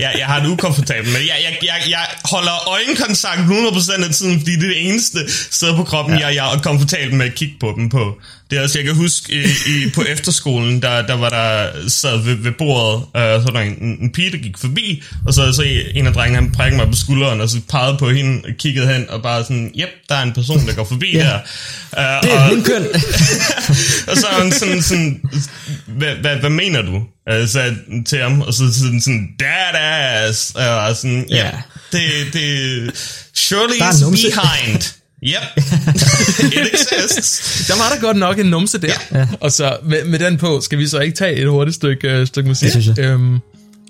Jeg, jeg har det ukomfortabelt, men jeg, jeg, jeg, jeg holder øjenkontakt 100% af tiden, fordi det er det eneste sted på kroppen, ja. jeg, jeg er komfortabel med at kigge på dem på. Det er også, jeg kan huske, i, i, på (laughs) efterskolen, der, der var der sad ved, ved bordet, øh, så var der en, en pige, der gik forbi, og så, så en af drengene, han prikkede mig på skulderen, og så pegede på hende, og kiggede hen, og bare sådan, jep, der er en person, der går forbi (laughs) Ja. der. Uh, Det er min køn. (laughs) og så er han sådan, sådan hvad, hvad, hvad mener du? Uh, sagde til ham, og så sådan, sådan dadass, og jeg var sådan, ja, yeah, det, det, surely er is behind. Yep, (laughs) it exists. Der var der godt nok en numse der. Ja. Og så med, med den på, skal vi så ikke tage et hurtigt stykke, uh, stykke musik? Det synes jeg. Øhm,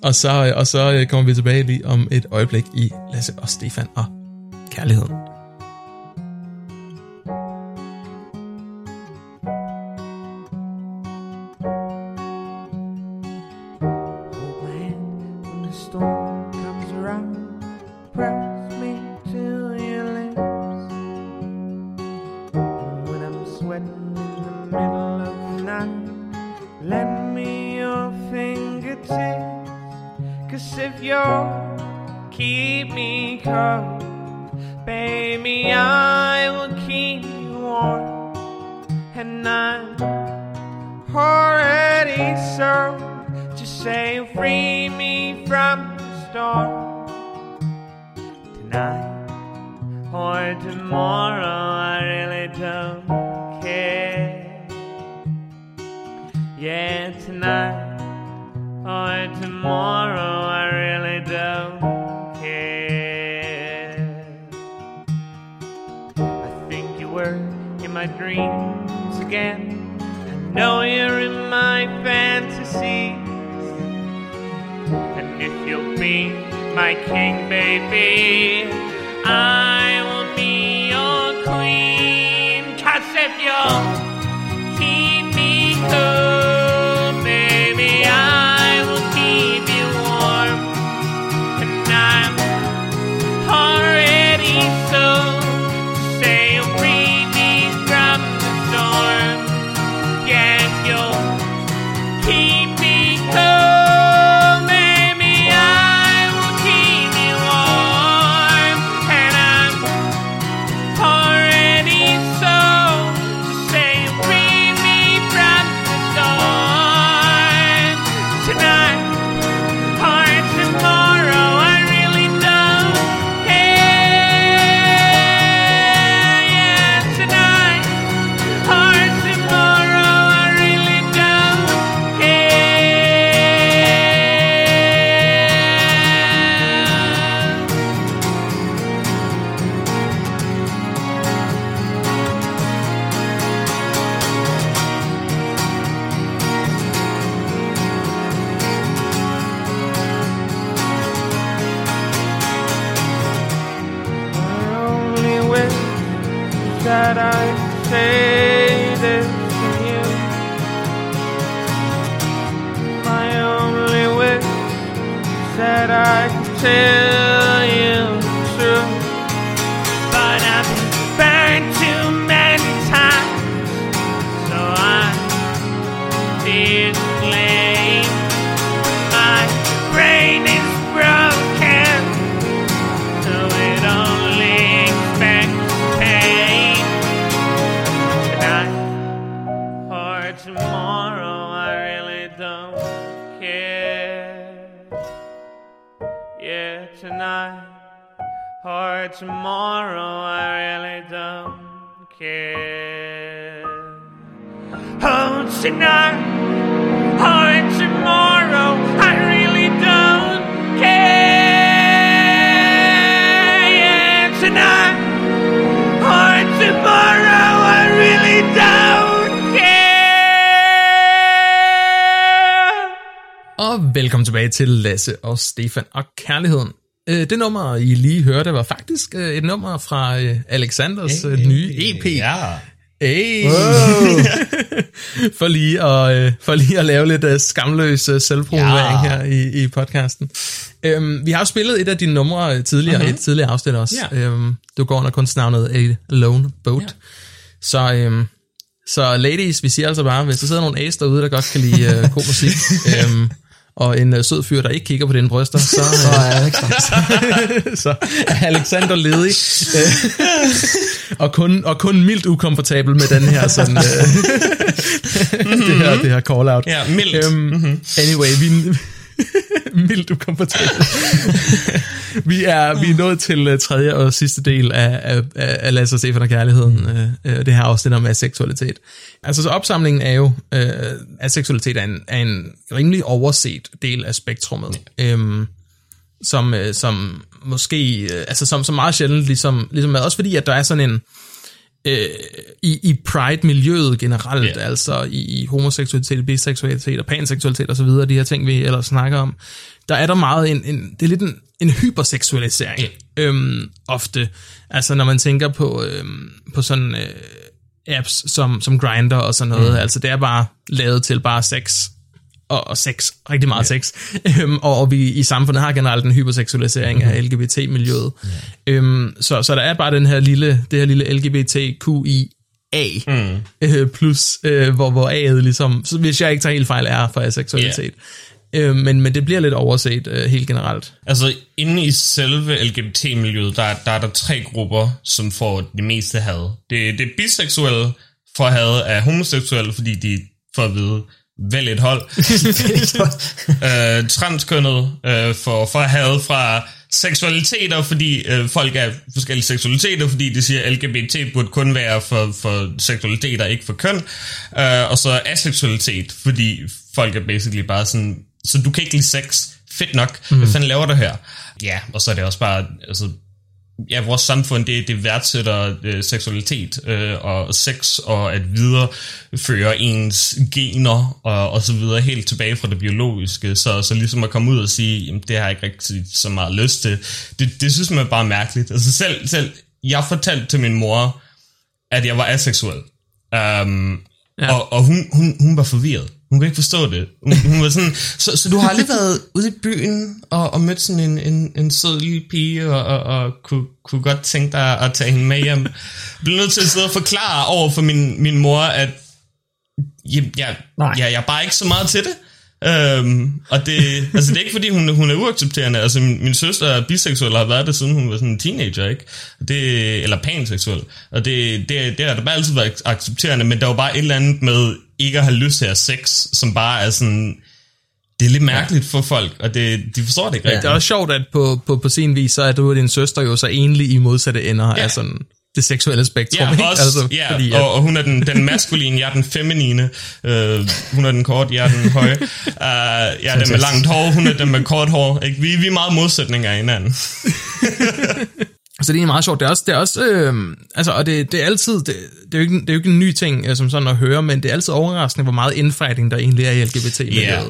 og, så, og så øh, kommer vi tilbage lige om et øjeblik i Lasse og Stefan og kærligheden. When, when the storm velkommen tilbage til Lasse og Stefan og Kærligheden. Øh, Det nummer, I lige hørte, var faktisk øh, et nummer fra øh, Alexanders hey, nye EP. Ja. Hey. (laughs) for, lige at, for lige at lave lidt skamløs selvpromovering Ja. her i, i podcasten. Øhm, vi har jo spillet et af dine numre tidligere, uh-huh. et tidligere afsnit også. Ja. Øhm, du går under kunstnavnet A Lone Boat. Ja. Så, øhm, så ladies, vi siger altså bare, hvis der sidder nogle ace derude, der godt kan lide øh, god musik, (laughs) øhm, og en øh, sød fyr, der ikke kigger på dine bryster, så, (laughs) Så øh, er Alex der. (laughs) så er Alexander ledig. Øh, og, kun, og kun mildt ukomfortabel med den her sådan, øh, (laughs) det her, det her call-out. Ja, mildt. Øhm, mm-hmm. Anyway, vi (laughs) mildt ukomfortabel. (laughs) vi, er, vi er nået til uh, tredje og sidste del af, af, af, Lasse og Stefan og Kærligheden, uh, uh, det her afsnit om aseksualitet. Altså så opsamlingen er jo, uh, aseksualitet er en, er en rimelig overset del af spektrummet. Um, som, øh, som måske, øh, altså som, som meget sjældent ligesom, ligesom er, også fordi, at der er sådan en, øh, i, i pride-miljøet generelt, yeah. altså i, i homoseksualitet, biseksualitet og panseksualitet og så videre, de her ting, vi ellers snakker om, der er der meget en, en det er lidt en, en hyperseksualisering, Ja. øhm, ofte. Altså når man tænker på, øhm, på sådan øh, apps som, som Grindr og sådan noget, mm. altså det er bare lavet til bare sex, og, og sex, rigtig meget yeah. sex, øhm, og, og vi i samfundet har generelt en hyperseksualisering mm-hmm. af LGBT-miljøet. Yeah. Øhm, så, så der er bare den her lille, det her lille LGBTQIA mm. øh, plus, øh, hvor, hvor A'et ligesom, så hvis jeg ikke tager helt fejl, er for aseksualitet. Yeah. Øh, men, men det bliver lidt overset øh, helt generelt. Altså, inde i selve LGBT-miljøet, der, der er der tre grupper, som får det meste had. Det, det er biseksuelle for had af homoseksuelle, fordi de får at vide, vælg et hold. (laughs) (laughs) øh, transkønnet øh, for, for had fra seksualiteter, fordi øh, folk er forskellige seksualiteter, fordi de siger, at LGBT burde kun være for, for seksualiteter, ikke for køn. Øh, og så aseksualitet, fordi folk er basically bare sådan, så du kan ikke lide sex, fedt nok, mm. hvad fanden laver du her? Ja, og så er det også bare, altså, ja, vores samfund, det, det værdsætter øh, seksualitet øh, og sex, og at videreføre ens gener og, og så videre helt tilbage fra det biologiske. Så, så ligesom at komme ud og sige, jamen, det har jeg ikke rigtig så meget lyst til, det, det synes man er bare mærkeligt. Altså selv, selv jeg fortalte til min mor, at jeg var aseksuel. Um, ja. Og, og hun, hun, hun var forvirret. Hun kunne ikke forstå det. Hun, hun var sådan, så, så du har aldrig været ude i byen og, og mødt sådan en, en, en sød lille pige og, og, og kunne, kunne godt tænke dig at tage hende med hjem. Jeg blev nødt til at sidde og forklare over for min, min mor, at jeg, jeg, jeg, jeg er bare ikke så meget til det. Øhm, og det, altså det er ikke fordi hun, hun er uaccepterende Altså min, min søster er biseksuel og har været det siden hun var sådan en teenager ikke? Det, Eller panseksuel Og det, det, det har der bare altid været accepterende Men der var bare et eller andet med Ikke at have lyst til at have sex Som bare er sådan Det er lidt mærkeligt for folk Og det, de forstår det ikke Det rigtigt er også sjovt, at på, på, på sin vis, så er du og din søster jo så enlig i modsatte ender ja. af sådan det seksuelle spektrum. Ja, ikke? også, altså, ja fordi, og, og hun er den, den maskuline, jeg er den feminine. Uh, hun er den kort, jeg er den høje. Uh, jeg er den med langt hår, hun er den med kort hår. Ikke? Vi, vi er meget modsætninger af hinanden. (laughs) Så det er meget sjovt. Det er også, det er også øh, altså, og det, det er altid, det, det, er jo ikke, det er jo ikke en ny ting, øh, som sådan at høre, men det er altid overraskende, hvor meget indfighting der egentlig er i LGBT-miljøet. Ja,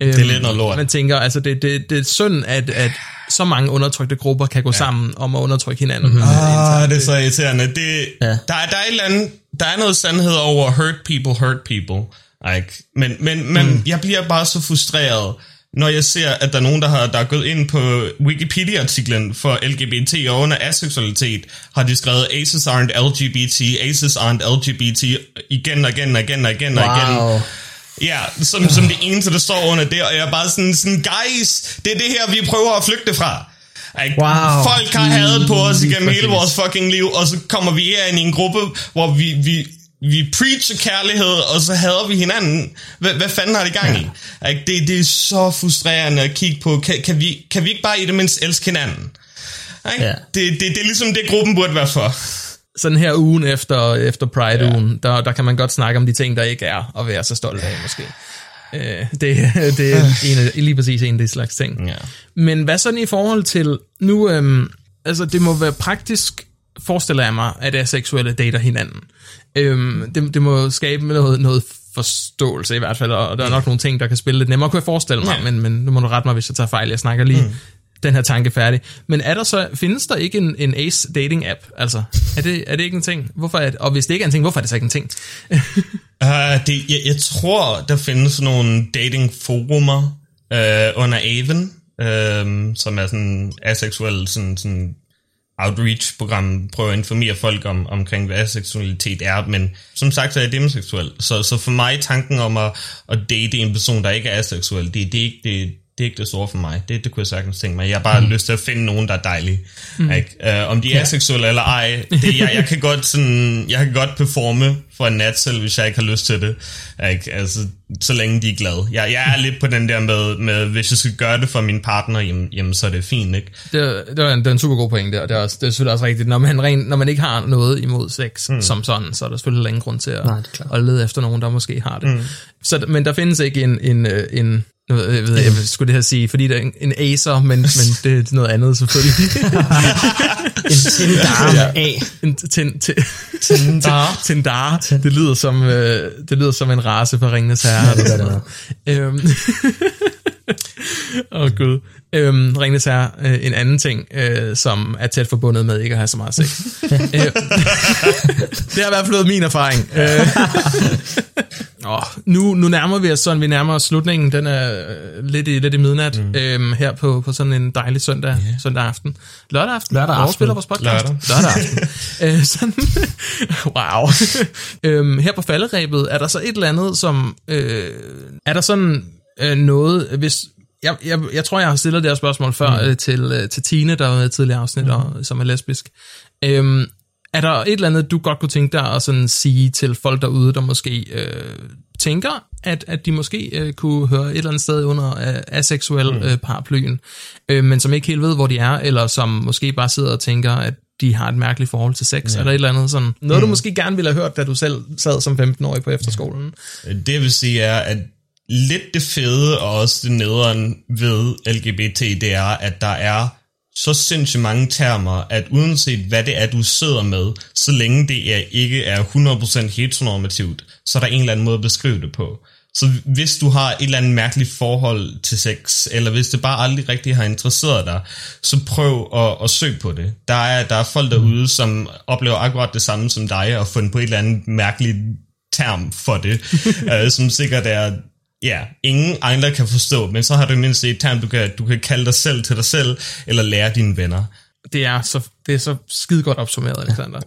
Øhm, det er lidt noget lort. Man tænker, altså det, det, det er synd, at, at så mange undertrykte grupper kan gå ja. sammen om at undertrykke hinanden. Mm-hmm. Ah, det er så irriterende. Det, Ja. der, er, der, er et eller andet, der er noget sandhed over hurt people, hurt people. Ikke? Men, men, men mm. jeg bliver bare så frustreret, når jeg ser, at der er nogen, der har, der er gået ind på Wikipedia-artiklen for LGBT og under aseksualitet, har de skrevet, ACES aren't LGBT, ACES aren't LGBT, igen og igen og igen og igen og igen. Ja, som, som det eneste, der står under det, og jeg er bare sådan, sådan, guys, det er det her, vi prøver at flygte fra. Like, Wow. Folk har hadet på os igennem hele vores fucking liv, og så kommer vi her ind i en gruppe, hvor vi, vi vi preacher kærlighed, og så hader vi hinanden. Hvad, hvad fanden har det gang i? Ikke? Det, det er så frustrerende at kigge på. Kan, kan, vi, kan vi ikke bare i det mindst elske hinanden? Ikke? Ja. Det, det, det er ligesom det, gruppen burde være for. Sådan her ugen efter, efter Pride-ugen, der, der kan man godt snakke om de ting, der ikke er at være så stolt af, måske. Øh, det, (laughs) det er en af, lige præcis en af de slags ting. Ja. Men hvad sådan i forhold til, nu, øhm, altså det må være praktisk, forestiller jeg mig, at aseksuelle dater hinanden. Øhm, det, det må skabe noget, noget forståelse i hvert fald, og der er nok nogle ting, der kan spille lidt nemmere, kunne jeg forestille mig, Ja. men, men nu må du rette mig, hvis jeg tager fejl, jeg snakker lige mm den her tanke færdig. Men er der så, findes der ikke en, en ace dating app? Altså, er det, er det ikke en ting? Hvorfor er det, og hvis det ikke er en ting, hvorfor er det så ikke en ting? Uh, (laughs) det, jeg, jeg tror, der findes nogle datingforumer uh, under Aven, uh, som er sådan aseksuel sådan, sådan outreach-program, prøver at informere folk om, omkring, hvad seksualitet er, men som sagt, så er jeg demoseksuel. Så, så for mig, tanken om at, at date en person, der ikke er aseksuel, det, det, er ikke, det, det er ikke det store for mig. Det, det kunne jeg sagtens tænke mig. Jeg har bare mm. lyst til at finde nogen, der er dejlige. Mm. Ikke? Uh, om de er aseksuelle eller ej, det, jeg, jeg, kan godt sådan, jeg kan godt performe for en nat selv, hvis jeg ikke har lyst til det. Ikke? Altså, så længe de er glade. Jeg, jeg er lidt på den der med, med, hvis jeg skal gøre det for min partner, jamen, jamen så er det fint. Ikke? Det, er- det, er en, det er en super god pointe, og det er, også, det er selvfølgelig også rigtigt. Når man, rent, når man ikke har noget imod sex mm. som sådan, så er der selvfølgelig ingen grund til at, Nej, at lede efter nogen, der måske har det. Mm. Så, men der findes ikke en, en, øh, en jeg, ved, jeg skulle det her sige, fordi der er en, acer, men, men det er noget andet selvfølgelig. (laughs) En tindarm Ja. af. en tin, tin, Tindar. Tindar. Det lyder som øh, det lyder som en race for Ringenes Herre. det gør det nok. Øhm, (laughs) Åh oh, gud. Øhm, Ringnes er øh, en anden ting, øh, som er tæt forbundet med ikke at have så meget sex. (laughs) øh, det har i hvert fald været min erfaring. Øh, nu, nu nærmer vi os sådan, vi nærmer os slutningen. Den er øh, lidt i, lidt i midnat mm. øhm, her på, på sådan en dejlig søndag, yeah. søndag aften. Lørdag aften. Lørdag aften. spiller vores podcast? Lørdag. Lørdag aften. øh, sådan, (laughs) wow. øhm, her på falderæbet, er der så et eller andet, som... Øh, er der sådan øh, noget, hvis... Jeg, jeg, jeg tror, jeg har stillet det her spørgsmål før mm. øh, til, øh, til Tine, der var med i et tidligere afsnit, mm. og, som er lesbisk. Øhm, er der et eller andet, du godt kunne tænke dig at sådan sige til folk derude, der måske øh, tænker, at, at de måske øh, kunne høre et eller andet sted under øh, aseksuel mm. øh, paraplyen, øh, men som ikke helt ved, hvor de er, eller som måske bare sidder og tænker, at de har et mærkeligt forhold til sex, ja. er der et eller andet sådan, noget du måske gerne ville have hørt, da du selv sad som 15-årig på efterskolen? Det vil sige er, at lidt det fede og også det nederen ved LGBT, det er, at der er så sindssygt mange termer, at uanset hvad det er, du sidder med, så længe det er, ikke er 100% heteronormativt, så er der en eller anden måde at beskrive det på. Så hvis du har et eller andet mærkeligt forhold til sex, eller hvis det bare aldrig rigtig har interesseret dig, så prøv at, at søge på det. Der er, der er folk derude, som oplever akkurat det samme som dig, og fundet på et eller andet mærkeligt term for det, (laughs) øh, som sikkert er, ja, ingen andre kan forstå, men så har du mindst et term, du kan, du kan kalde dig selv til dig selv, eller lære dine venner. Det er så, det er så skide godt opsummeret, Alexander.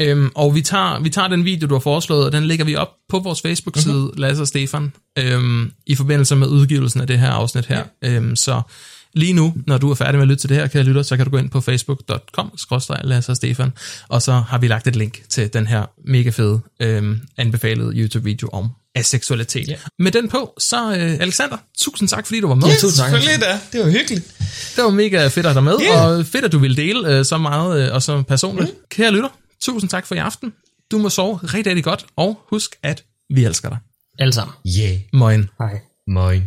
Øhm, og vi tager, vi tager den video, du har foreslået, og den lægger vi op på vores Facebook-side, mm-hmm. Lasse og Stefan, øhm, i forbindelse med udgivelsen af det her afsnit her. Ja. Øhm, så lige nu, når du er færdig med at lytte til det her, kan jeg lytte, så kan du gå ind på facebook.com, Stefan, og så har vi lagt et link til den her mega fede, øhm, anbefalede YouTube-video om aseksualitet. Ja. Med den på, så øh, Alexander, tusind tak, fordi du var med. Ja, tusind tak. Selvfølgelig da, det var hyggeligt. Det var mega fedt at have dig med, Ja. og fedt, at du ville dele øh, så meget øh, og så personligt. Mm. Kære lytter, tusind tak for i aften. Du må sove rigtig, rigtig godt, og husk, at vi elsker dig. Alle sammen. Yeah, Moin. Hej. moin.